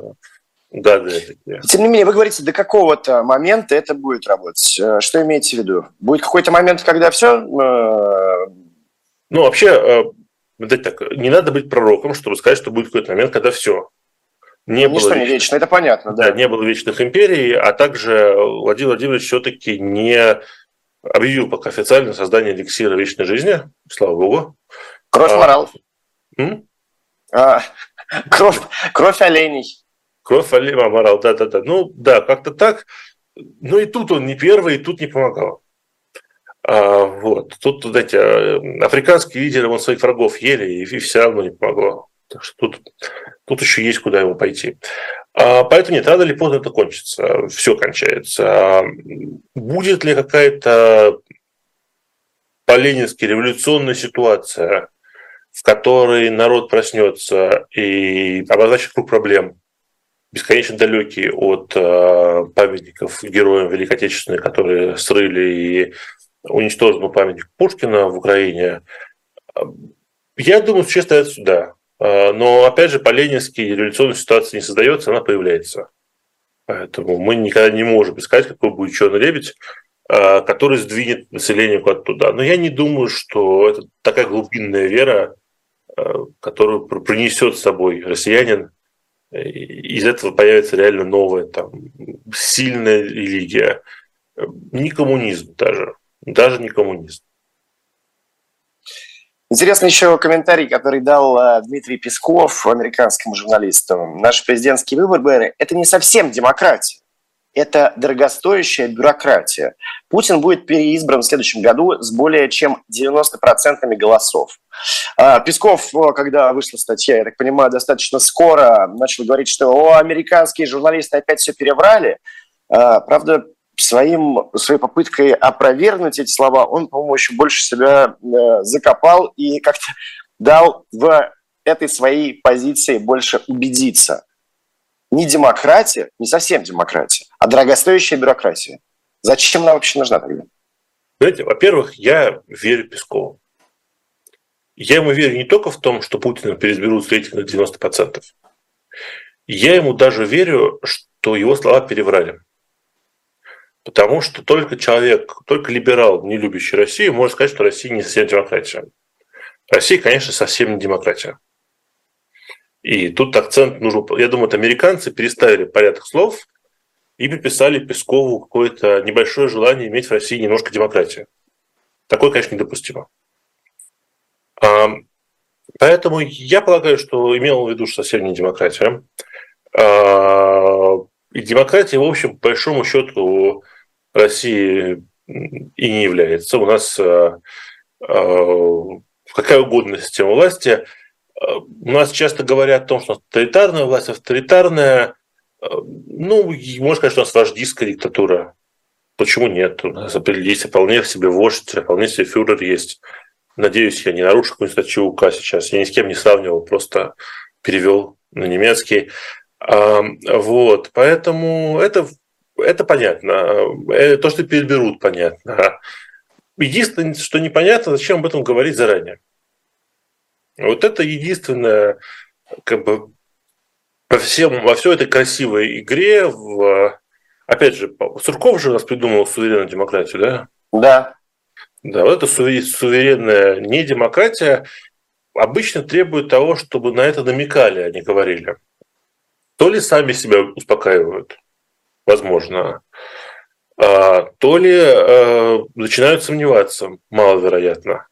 гады такие. Тем не менее, вы говорите, до какого-то момента это будет работать. Э, что имеете в виду? Будет какой-то момент, когда все? Э, ну, вообще, э, так, не надо быть пророком, чтобы сказать, что будет какой-то момент, когда все. Не Ничто было не вечно, это понятно. Да. да, не было вечных империй, а также Владимир Владимирович все-таки не объявил пока официально создание эликсира вечной жизни, слава богу. Кровь а, морал. А, кровь, кровь оленей. Кровь Алима Амарал, да-да-да. Ну, да, как-то так. Ну, и тут он не первый, и тут не помогал. А, вот. Тут, знаете, африканские лидеры вон своих врагов ели, и, и все равно не помогло. Так что тут, тут еще есть куда ему пойти. А, поэтому нет, рано или поздно это кончится. Все кончается. А будет ли какая-то по-ленински революционная ситуация, в которой народ проснется и обозначит круг проблем, бесконечно далекие от э, памятников героям Великой Отечественной, которые срыли и уничтожили памятник Пушкина в Украине. Я думаю, что стоят сюда. Э, но, опять же, по-ленински революционная ситуация не создается, она появляется. Поэтому мы никогда не можем искать, какой будет черный лебедь, э, который сдвинет население куда-то туда. Но я не думаю, что это такая глубинная вера, которую принесет с собой россиянин из этого появится реально новая, там, сильная религия. Не коммунизм даже, даже не коммунизм. Интересный еще комментарий, который дал э, Дмитрий Песков, американскому журналисту. Наши президентские выборы – это не совсем демократия это дорогостоящая бюрократия. Путин будет переизбран в следующем году с более чем 90% голосов. А, Песков, когда вышла статья, я так понимаю, достаточно скоро начал говорить, что о, американские журналисты опять все переврали. А, правда, своим, своей попыткой опровергнуть эти слова он, по-моему, еще больше себя э, закопал и как-то дал в этой своей позиции больше убедиться – не демократия, не совсем демократия, а дорогостоящая бюрократия. Зачем она вообще нужна тогда? Знаете, во-первых, я верю Пескову. Я ему верю не только в том, что Путина переизберут с рейтинга 90%. Я ему даже верю, что его слова переврали. Потому что только человек, только либерал, не любящий Россию, может сказать, что Россия не совсем демократия. Россия, конечно, совсем не демократия. И тут акцент нужен. Я думаю, вот американцы переставили порядок слов и приписали Пескову какое-то небольшое желание иметь в России немножко демократии. Такое, конечно, недопустимо. А, поэтому я полагаю, что имел в виду, что совсем не демократия. А, и демократия, в общем, по большому счету, России и не является. У нас а, какая угодно система власти – у нас часто говорят о том, что авторитарная власть, авторитарная, ну, можно сказать, что у нас вождистская диктатура. Почему нет? У нас есть вполне себе вождь, вполне себе фюрер есть. Надеюсь, я не нарушу какую-нибудь статью УК сейчас. Я ни с кем не сравнивал, просто перевел на немецкий. Вот, поэтому это, это понятно. Э, то, что переберут, понятно. Единственное, что непонятно, зачем об этом говорить заранее. Вот это единственное, как бы, во, всем, во всей этой красивой игре, в, опять же, Сурков же у нас придумал суверенную демократию, да? Да. Да, вот эта суверенная не демократия обычно требует того, чтобы на это намекали, а не говорили. То ли сами себя успокаивают, возможно, а, то ли э, начинают сомневаться, маловероятно.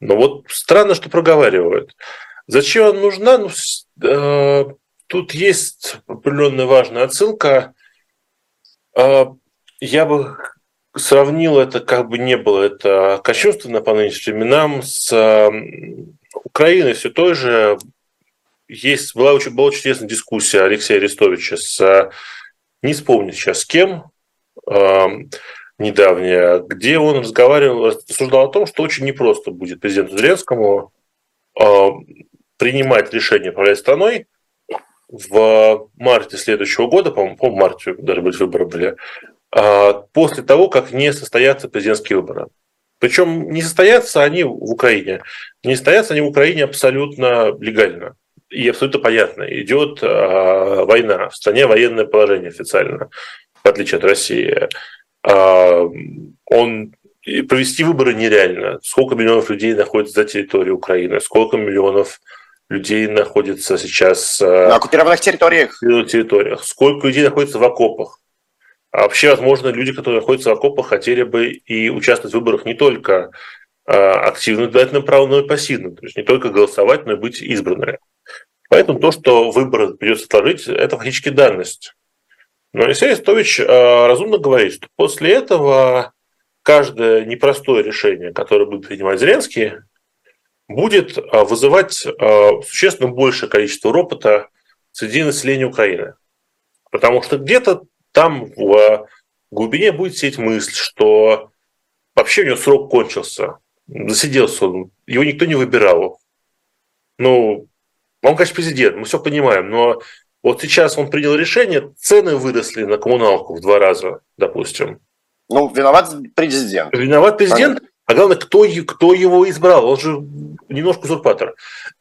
Но вот странно, что проговаривают. Зачем она нужна? Ну, э, тут есть определенная важная отсылка. Я бы сравнил это, как бы не было это кощунственно по нынешним временам, с Украиной все той же. Есть, была, очень, была очень интересная дискуссия Алексея Арестовича с, не вспомню сейчас с кем, э, недавняя, где он разговаривал, рассуждал о том, что очень непросто будет президенту Зеленскому э, принимать решение управлять страной в марте следующего года, по-моему, по марте даже были выборы были, после того, как не состоятся президентские выборы. Причем не состоятся они в Украине. Не состоятся они в Украине абсолютно легально. И абсолютно понятно. Идет э, война. В стране военное положение официально, в отличие от России. Э, он провести выборы нереально. Сколько миллионов людей находится за территорией Украины, сколько миллионов людей находится сейчас на оккупированных территориях. территориях, сколько людей находится в окопах. А вообще, возможно, люди, которые находятся в окопах, хотели бы и участвовать в выборах не только активно избирательным правом, но и пассивно. То есть не только голосовать, но и быть избранными. Поэтому то, что выборы придется отложить, это фактически данность. Но Алексей Арестович разумно говорит, что после этого каждое непростое решение, которое будет принимать Зеленский, будет а, вызывать а, существенно большее количество ропота среди населения Украины. Потому что где-то там в глубине будет сидеть мысль, что вообще у него срок кончился, засиделся он, его никто не выбирал. Ну, он, конечно, президент, мы все понимаем, но вот сейчас он принял решение, цены выросли на коммуналку в два раза, допустим. Ну, виноват президент. Виноват президент, Понятно. а главное, кто, кто его избрал. Он же немножко узурпатор.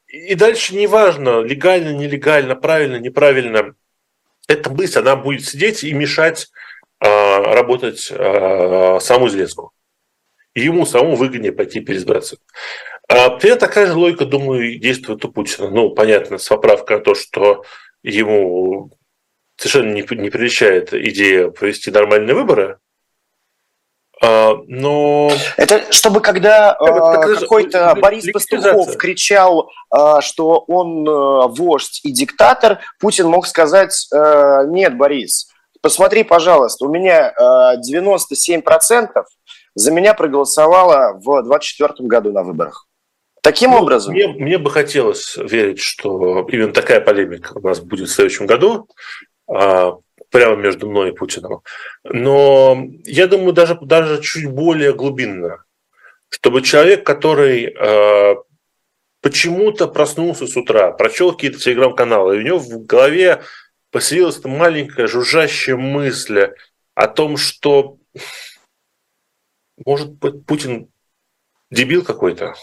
И дальше неважно, легально, нелегально, правильно, неправильно, эта мысль, она будет сидеть и мешать а, работать а, саму Зеленскому. И ему самому выгоднее пойти переизбраться. А, примерно такая же логика, думаю, действует у Путина. Ну, понятно, с поправкой на то, что ему совершенно не, не приличает идея провести нормальные выборы, а, но... Это чтобы когда э, какой-то Борис Пастухов кричал, э, что он э, вождь и диктатор, Путин мог сказать, э, нет, Борис, посмотри, пожалуйста, у меня э, 97% за меня проголосовало в 2024 году на выборах. Таким ну, образом? Мне, мне бы хотелось верить, что именно такая полемика у нас будет в следующем году. А, прямо между мной и Путиным. Но я думаю, даже, даже чуть более глубинно, чтобы человек, который э, почему-то проснулся с утра, прочел какие-то телеграм-каналы, и у него в голове поселилась эта маленькая жужжащая мысль о том, что может быть Путин дебил какой-то.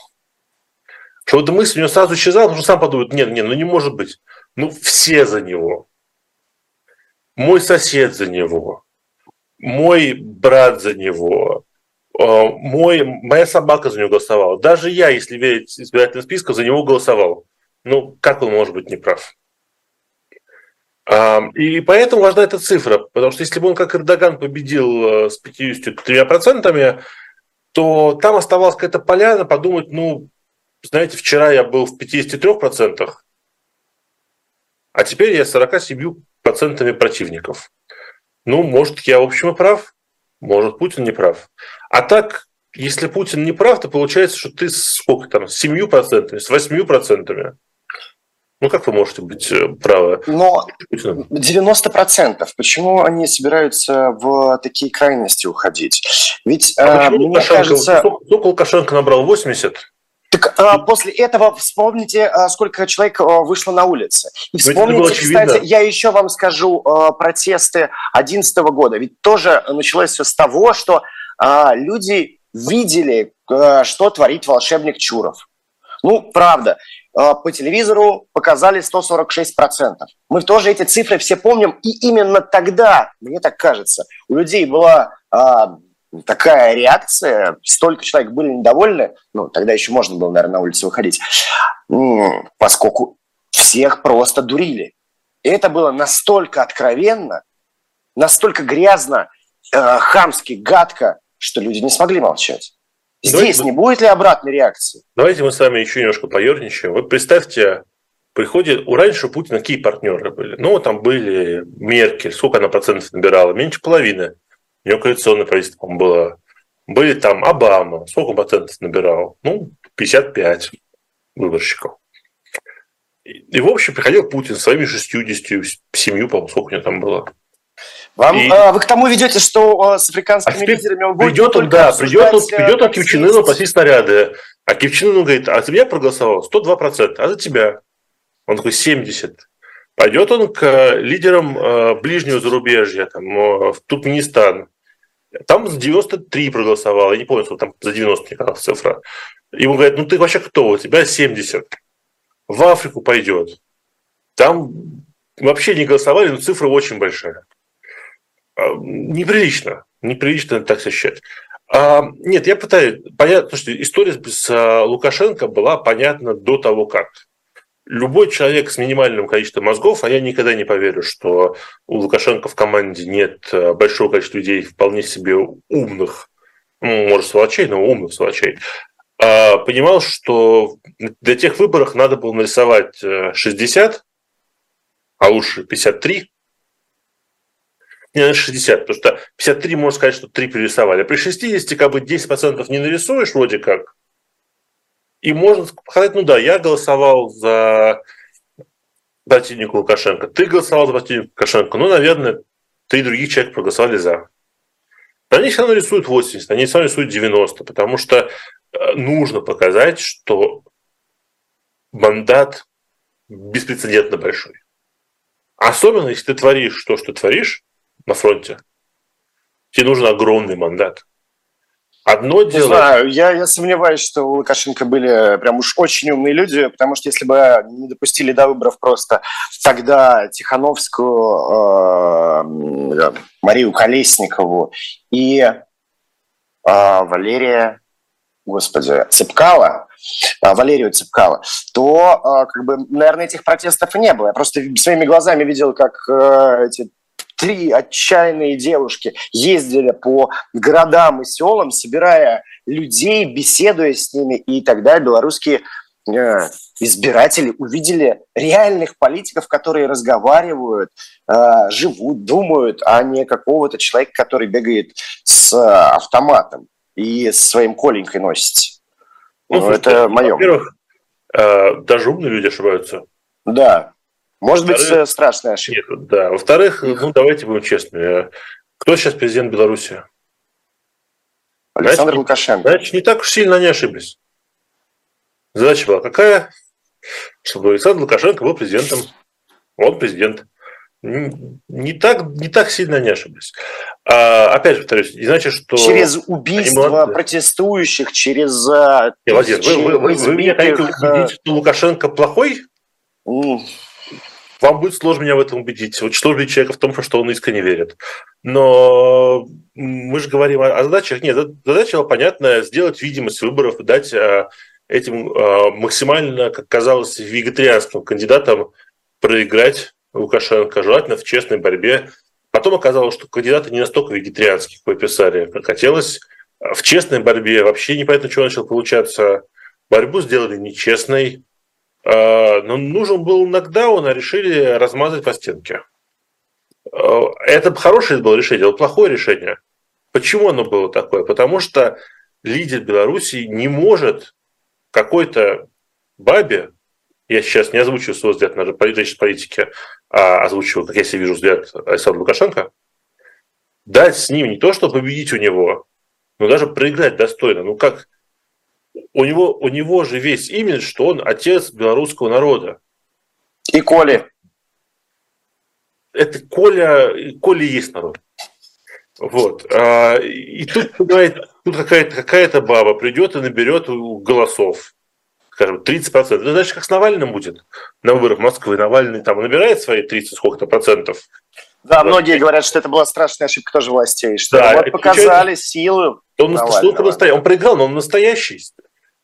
Что эта мысль у него сразу исчезала, потому что сам подумает, нет, нет, ну не может быть. Ну все за него мой сосед за него, мой брат за него, э, мой, моя собака за него голосовала. Даже я, если верить избирательным спискам, за него голосовал. Ну, как он может быть неправ? И поэтому важна эта цифра, потому что если бы он, как Эрдоган, победил э, с 53%, то там оставалась какая-то поляна подумать, ну, знаете, вчера я был в 53%, а теперь я 47 процентами противников. Ну, может, я, в общем, и прав, может, Путин не прав. А так, если Путин не прав, то получается, что ты сколько там, с 7%, с 8%. Ну, как вы можете быть э, правы? Но 90%. Почему они собираются в такие крайности уходить? Ведь, а э, мне Лукашенко, кажется... Сколько Лукашенко набрал? 80? А, после этого вспомните, а, сколько человек а, вышло на улицы. И вспомните, кстати, я еще вам скажу протесты 2011 года. Ведь тоже началось все с того, что люди видели, что творит волшебник Чуров. Ну, правда, по телевизору показали 146%. Мы тоже эти цифры все помним, и именно тогда, мне так кажется, у людей была такая реакция, столько человек были недовольны, ну, тогда еще можно было, наверное, на улицу выходить, поскольку всех просто дурили. И это было настолько откровенно, настолько грязно, э, хамски, гадко, что люди не смогли молчать. Здесь давайте, не будет ли обратной реакции? Давайте мы с вами еще немножко поерничаем. Вот представьте, приходит, у раньше у Путина какие партнеры были? Ну, там были Меркель, сколько она процентов набирала? Меньше половины. У него коалиционное правительство, по было. Были там Обама. Сколько процентов набирал? Ну, 55 выборщиков. И, в общем, приходил Путин своими 60, семью, по-моему, сколько у него там было. Вам, и... а, вы к тому ведете, что а, с африканскими а лидерами он будет придет он, да, придет он, придет он к Кивчинину пасить снаряды. А Кивчинину говорит, а за меня проголосовал 102%, а за тебя? Он такой 70. Пойдет он к лидерам э, ближнего зарубежья, там, в Туркменистан. Там за 93 проголосовало, я не помню, сколько там за 90 мне казалась цифра. Ему говорят, ну ты вообще кто? У тебя 70. В Африку пойдет. Там вообще не голосовали, но цифра очень большая. А, неприлично. Неприлично так считать. А, нет, я пытаюсь... Понятно, что история с Лукашенко была понятна до того, как любой человек с минимальным количеством мозгов, а я никогда не поверю, что у Лукашенко в команде нет э, большого количества людей вполне себе умных, ну, может, сволочей, но умных сволочей, а понимал, что для тех выборов надо было нарисовать 60, э, а лучше 53, не, 60, потому что 53, можно сказать, что 3 пририсовали. А при 60 как бы 10% не нарисуешь вроде как, и можно сказать, ну да, я голосовал за противника Лукашенко, ты голосовал за противника Лукашенко, ну, наверное, три других человека проголосовали за. Они все равно рисуют 80, они все равно рисуют 90, потому что э, нужно показать, что мандат беспрецедентно большой. Особенно, если ты творишь то, что творишь на фронте, тебе нужен огромный мандат. Одно дело... Не знаю, я, я сомневаюсь, что у Лукашенко были прям уж очень умные люди, потому что если бы не допустили до выборов просто тогда Тихановскую, э, Марию Колесникову и э, Валерия, господи, Цепкала, э, Валерию Цепкала, то, э, как бы, наверное, этих протестов и не было. Я просто своими глазами видел, как э, эти три отчаянные девушки ездили по городам и селам, собирая людей, беседуя с ними, и тогда белорусские э, избиратели увидели реальных политиков, которые разговаривают, э, живут, думают, а не какого-то человека, который бегает с автоматом и с своим коленькой носится. Ну, ну это мое. Во-первых, э, даже умные люди ошибаются. Да. Может быть, страшная ошибка. Нет, да. Во-вторых, ну давайте будем честны. Кто сейчас президент Беларуси? Александр значит, Лукашенко. Значит, не так уж сильно не ошиблись. Задача была какая? Чтобы Александр Лукашенко был президентом. Он президент. Не так, не так сильно не ошиблись. А, опять же, повторюсь, не значит, что... Через убийство они... протестующих, через... А, Нет, Владимир, вы, вы, вы, вы меня хотите убедить, что Лукашенко плохой? Вам будет сложно меня в этом убедить. Вот что убедить человека в том, что он искренне верит. Но мы же говорим о задачах. Нет, задача понятная – сделать видимость выборов, дать а, этим а, максимально, как казалось, вегетарианским кандидатам проиграть Лукашенко, желательно в честной борьбе. Потом оказалось, что кандидаты не настолько вегетарианские, как вы писали, как хотелось. В честной борьбе вообще непонятно, что начало получаться. Борьбу сделали нечестной, но нужен был нокдаун, а решили размазать по стенке. А, это хорошее было решение, это плохое решение. Почему оно было такое? Потому что лидер Беларуси не может какой-то бабе, я сейчас не озвучиваю свой взгляд на политике, а озвучиваю, как я себе вижу взгляд Александра Лукашенко, дать с ним не то, что победить у него, но даже проиграть достойно. Ну как, у него, у него же весь имидж, что он отец белорусского народа. И Коли. Это Коля, Коля есть народ. Вот. А, и тут, тут какая-то какая баба придет и наберет голосов, скажем, 30%. Это значит, как с Навальным будет на выборах Москвы. Навальный там набирает свои 30 сколько-то процентов. Да, многие говорят, что это была страшная ошибка тоже властей, что да, вот показали силу. Он, он, он проиграл, но он настоящий.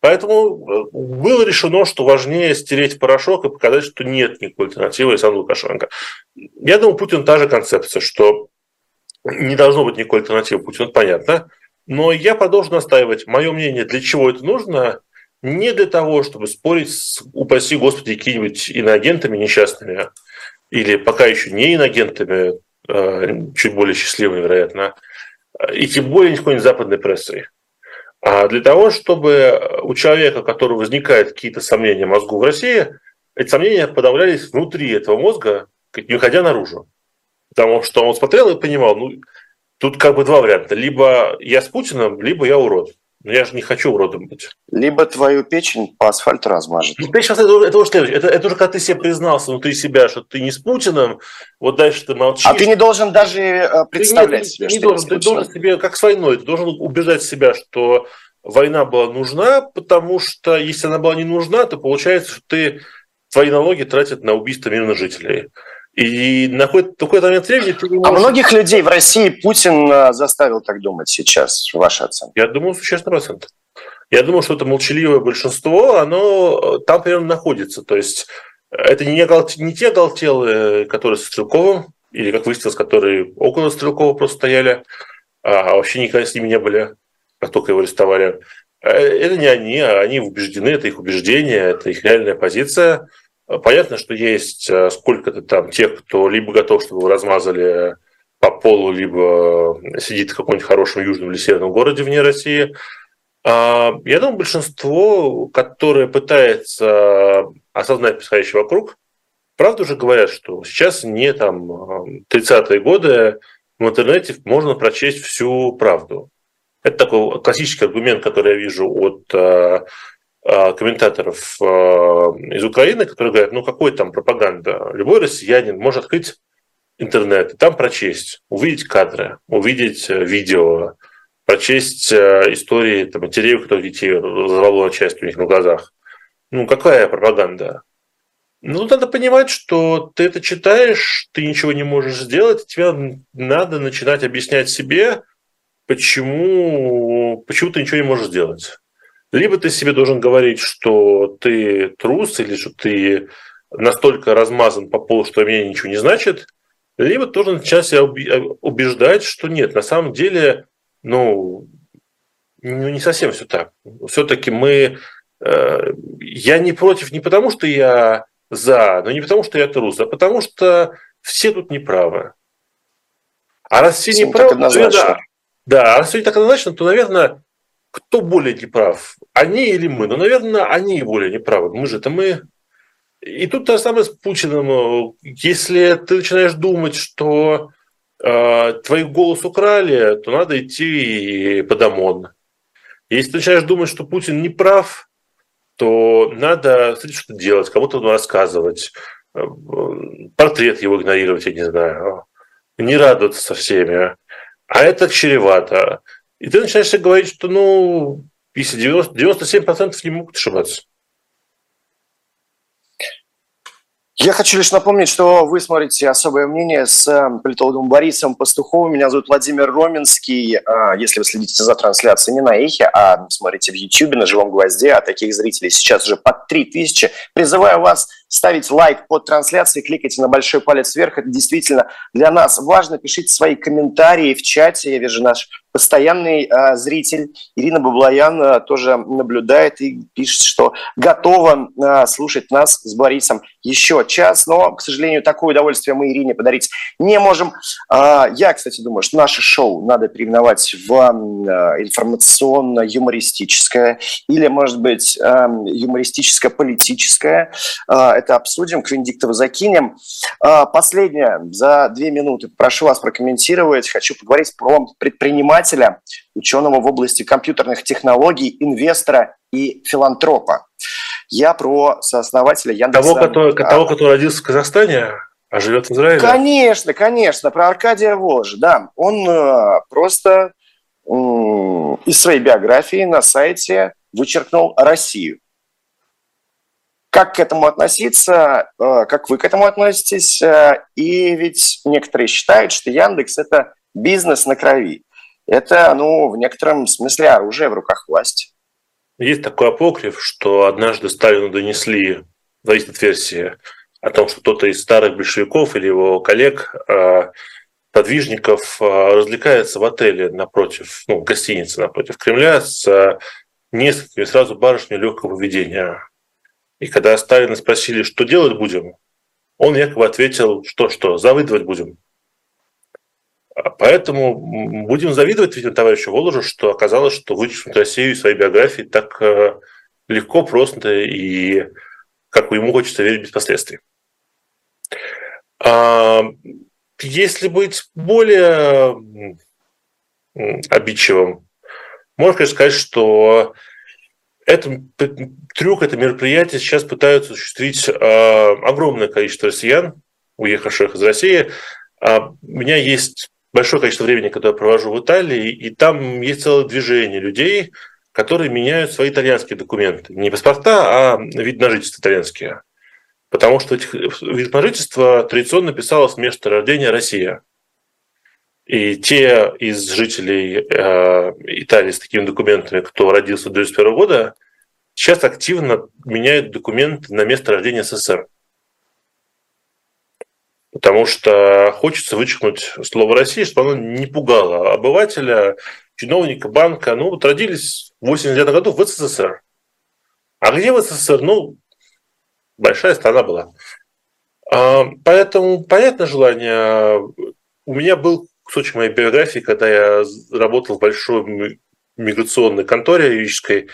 Поэтому э, было решено, что важнее стереть порошок и показать, что нет никакой альтернативы Александру Лукашенко. Я думаю, Путин та же концепция, что не должно быть никакой альтернативы Путину, понятно. Но я продолжу настаивать. Мое мнение, для чего это нужно, не для того, чтобы спорить с, упаси Господи, какими-нибудь иноагентами несчастными, или пока еще не иноагентами, э, чуть более счастливыми, вероятно, и тем более никакой западной прессой. А для того, чтобы у человека, у которого возникают какие-то сомнения в мозгу в России, эти сомнения подавлялись внутри этого мозга, не уходя наружу. Потому что он смотрел и понимал, ну, тут как бы два варианта. Либо я с Путиным, либо я урод. Но я же не хочу уродом быть. Либо твою печень по асфальту размажет. Ну, сейчас это, это уже следующее. Это, это уже когда ты себе признался внутри себя, что ты не с Путиным, вот дальше ты молчишь. А ты не должен даже э, представлять ты себе, не, не что должен, ты должен себе, как с войной, ты должен убеждать себя, что война была нужна, потому что если она была не нужна, то получается, что ты твои налоги тратят на убийство мирных жителей. И на какой-то момент времени ты не а можешь... А многих людей в России Путин э, заставил так думать сейчас, ваша оценка? Я думаю, существенно процент. Я думаю, что это молчаливое большинство, оно э, там примерно находится. То есть э, это не, не те оголтелые, которые со Стрелковым, или, как выяснилось, которые около Стрелкова просто стояли, а вообще никогда с ними не были, как только его арестовали. Это не они, а они убеждены, это их убеждение, это их реальная позиция – Понятно, что есть э, сколько-то там тех, кто либо готов, чтобы его размазали по полу, либо сидит в каком-нибудь хорошем южном или северном городе вне России. А, я думаю, большинство, которое пытается осознать происходящее вокруг, правда уже говорят, что сейчас не там 30-е годы в интернете можно прочесть всю правду. Это такой классический аргумент, который я вижу от э, комментаторов а, из Украины, которые говорят, ну какой там пропаганда? Любой россиянин может открыть интернет, и там прочесть, увидеть кадры, увидеть э, видео, прочесть э, истории там, матерей, у которых детей разорвало на части у них на глазах. Ну, какая пропаганда? Ну, надо понимать, что ты это читаешь, ты ничего не можешь сделать, тебе надо начинать объяснять себе, почему, почему ты ничего не можешь сделать. Либо ты себе должен говорить, что ты трус, или что ты настолько размазан по полу, что мне ничего не значит, либо тоже начать себя убеждать, что нет, на самом деле, ну, ну не совсем все так. Все-таки мы, э, я не против не потому, что я за, но не потому, что я трус, а потому что все тут неправы. А раз все неправы, то, да, да, а раз все так однозначно, то, наверное, кто более неправ, они или мы? Ну, наверное, они более неправы. Мы же это мы. И тут то же самое с Путиным. Если ты начинаешь думать, что э, твой голос украли, то надо идти под ОМОН. Если ты начинаешь думать, что Путин не прав, то надо кстати, что-то делать, кому-то рассказывать, э, портрет его игнорировать, я не знаю, не радоваться со всеми. А это чревато. И ты начинаешь говорить, что, ну, если 90, 97% не могут ошибаться. Я хочу лишь напомнить, что вы смотрите «Особое мнение» с э, политологом Борисом Пастуховым. Меня зовут Владимир Роменский. А, если вы следите за трансляцией не на Эхе, а смотрите в YouTube на Живом Гвозде, а таких зрителей сейчас уже под 3000, призываю вас ставить лайк под трансляцией, кликайте на большой палец вверх. Это действительно для нас важно. Пишите свои комментарии в чате. Я вижу наш постоянный э, зритель Ирина Баблоян э, тоже наблюдает и пишет, что готова э, слушать нас с Борисом еще час. Но, к сожалению, такое удовольствие мы Ирине подарить не можем. Э, я, кстати, думаю, что наше шоу надо переименовать в э, информационно-юмористическое или, может быть, э, юмористическое-политическое. Э, это обсудим, к Венедиктову закинем. А, последнее, за две минуты, прошу вас прокомментировать. Хочу поговорить про предпринимателя, ученого в области компьютерных технологий, инвестора и филантропа. Я про сооснователя Яндекса. Того, который, а, того, который родился в Казахстане, а живет в Израиле? Конечно, конечно, про Аркадия Вожа, да. Он э, просто э, из своей биографии на сайте вычеркнул Россию. Как к этому относиться, э, как вы к этому относитесь? Э, и ведь некоторые считают, что Яндекс – это бизнес на крови. Это, ну, в некотором смысле оружие в руках власти. Есть такой апокриф, что однажды Сталину донесли, зависит от версии, о том, что кто-то из старых большевиков или его коллег, э, подвижников развлекается в отеле напротив, ну, в напротив Кремля с несколькими сразу барышнями легкого поведения. И когда Сталина спросили, что делать будем, он якобы ответил, что что, завидовать будем. А поэтому будем завидовать, видимо, товарищу Воложу, что оказалось, что вычеркнуть Россию из своей биографии так э, легко, просто и, как ему хочется верить, без последствий. А если быть более обидчивым, Можно, конечно, сказать, что это трюк, это мероприятие сейчас пытаются осуществить э, огромное количество россиян, уехавших из России. А у меня есть большое количество времени, которое я провожу в Италии, и там есть целое движение людей, которые меняют свои итальянские документы. Не паспорта, а вид на жительство итальянские. Потому что этих, вид на жительство традиционно писалось место рождения Россия. И те из жителей э, Италии с такими документами, кто родился до 1991 года, сейчас активно меняют документы на место рождения СССР. Потому что хочется вычеркнуть слово «Россия», чтобы оно не пугало обывателя, чиновника, банка. Ну, вот родились в 89 году в СССР. А где в СССР? Ну, большая страна была. А, поэтому понятно желание. У меня был кусочек моей биографии, когда я работал в большой миграционной конторе юридической,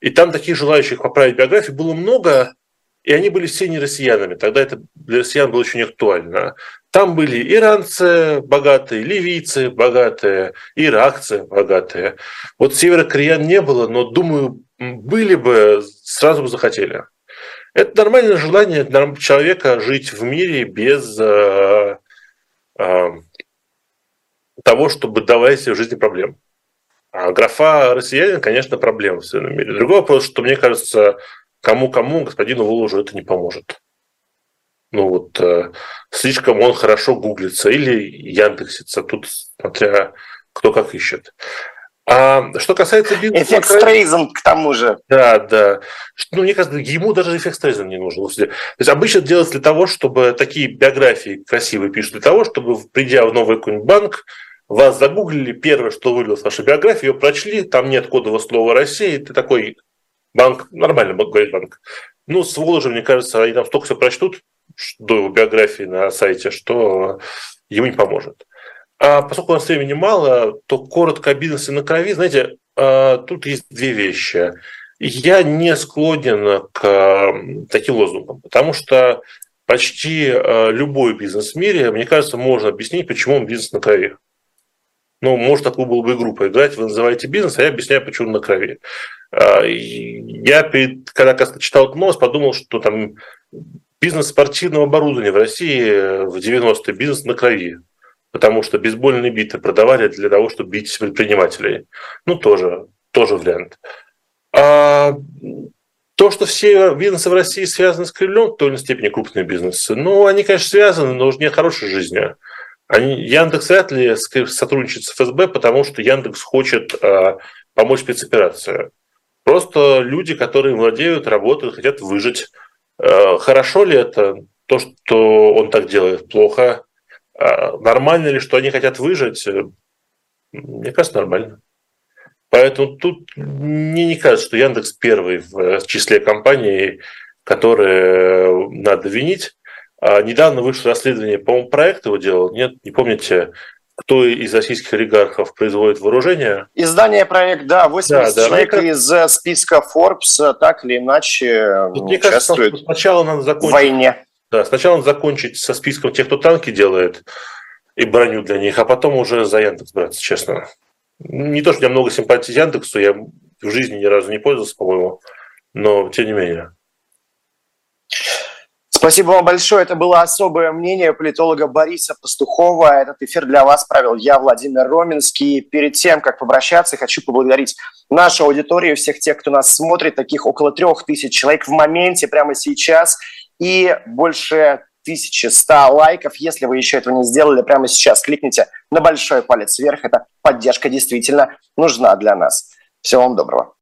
и там таких желающих поправить биографию было много, и они были все не россиянами. Тогда это для россиян было очень актуально. Там были иранцы богатые, ливийцы богатые, иракцы богатые. Вот северокореян не было, но, думаю, были бы, сразу бы захотели. Это нормальное желание человека жить в мире без э, э, того, чтобы давать себе в жизни проблем. А графа россиянин, конечно, проблема в современном мире. Другой вопрос, что мне кажется, кому-кому, господину Воложу это не поможет. Ну вот, э, слишком он хорошо гуглится или яндексится, тут смотря кто как ищет. А что касается бизнеса... Эффект Стрейзен к тому же. Да, да. Ну, мне кажется, ему даже эффект Стрейзен не нужен. То есть обычно делается для того, чтобы такие биографии красивые пишут, для того, чтобы, придя в новый какой-нибудь банк, вас загуглили, первое, что вылилось вашей биографии, ее прочли, там нет кодового слова «Россия», ты такой, банк, нормально говорит банк. Ну, с Воложи, мне кажется, они там столько все прочтут до его биографии на сайте, что ему не поможет. А поскольку у нас времени мало, то коротко о бизнесе на крови. Знаете, а, тут есть две вещи. Я не склонен к таким лозунгам, потому что почти а, любой бизнес в мире, мне кажется, можно объяснить, почему он бизнес на крови. Ну, может, такую было бы игру поиграть, вы называете бизнес, а я объясняю, почему на крови. А, я, перед, когда читал эту новость, подумал, что там бизнес спортивного оборудования в России в 90-е бизнес на крови. Потому что бейсбольные биты продавали для того, чтобы бить предпринимателей. Ну, тоже, тоже вариант. А то, что все бизнесы в России связаны с Кремлем, в той или иной степени крупные бизнесы, ну, они, конечно, связаны, но уже не хорошей жизнью. Они, Яндекс вряд ли сотрудничает с ФСБ, потому что Яндекс хочет э, помочь спецоперации. Просто люди, которые владеют, работают, хотят выжить. Э, хорошо ли это? То, что он так делает, плохо. Э, нормально ли, что они хотят выжить? Мне кажется, нормально. Поэтому тут мне не кажется, что Яндекс первый в числе компаний, которые надо винить. А недавно вышло расследование, по-моему, проект его делал, нет, не помните, кто из российских олигархов производит вооружение? Издание проект, да, 80 да, человек да, из э, списка Forbes э, так или иначе Тут, мне кажется, сначала надо закончить, в войне. Да, сначала надо закончить со списком тех, кто танки делает и броню для них, а потом уже за Яндекс браться, честно. Не то, что у меня много симпатий Яндексу, я в жизни ни разу не пользовался, по-моему, но тем не менее. Спасибо вам большое. Это было особое мнение политолога Бориса Пастухова. Этот эфир для вас провел я, Владимир Роменский. Перед тем, как попрощаться, хочу поблагодарить нашу аудиторию, всех тех, кто нас смотрит, таких около трех тысяч человек в моменте, прямо сейчас, и больше 1100 лайков. Если вы еще этого не сделали, прямо сейчас кликните на большой палец вверх. Эта поддержка действительно нужна для нас. Всего вам доброго.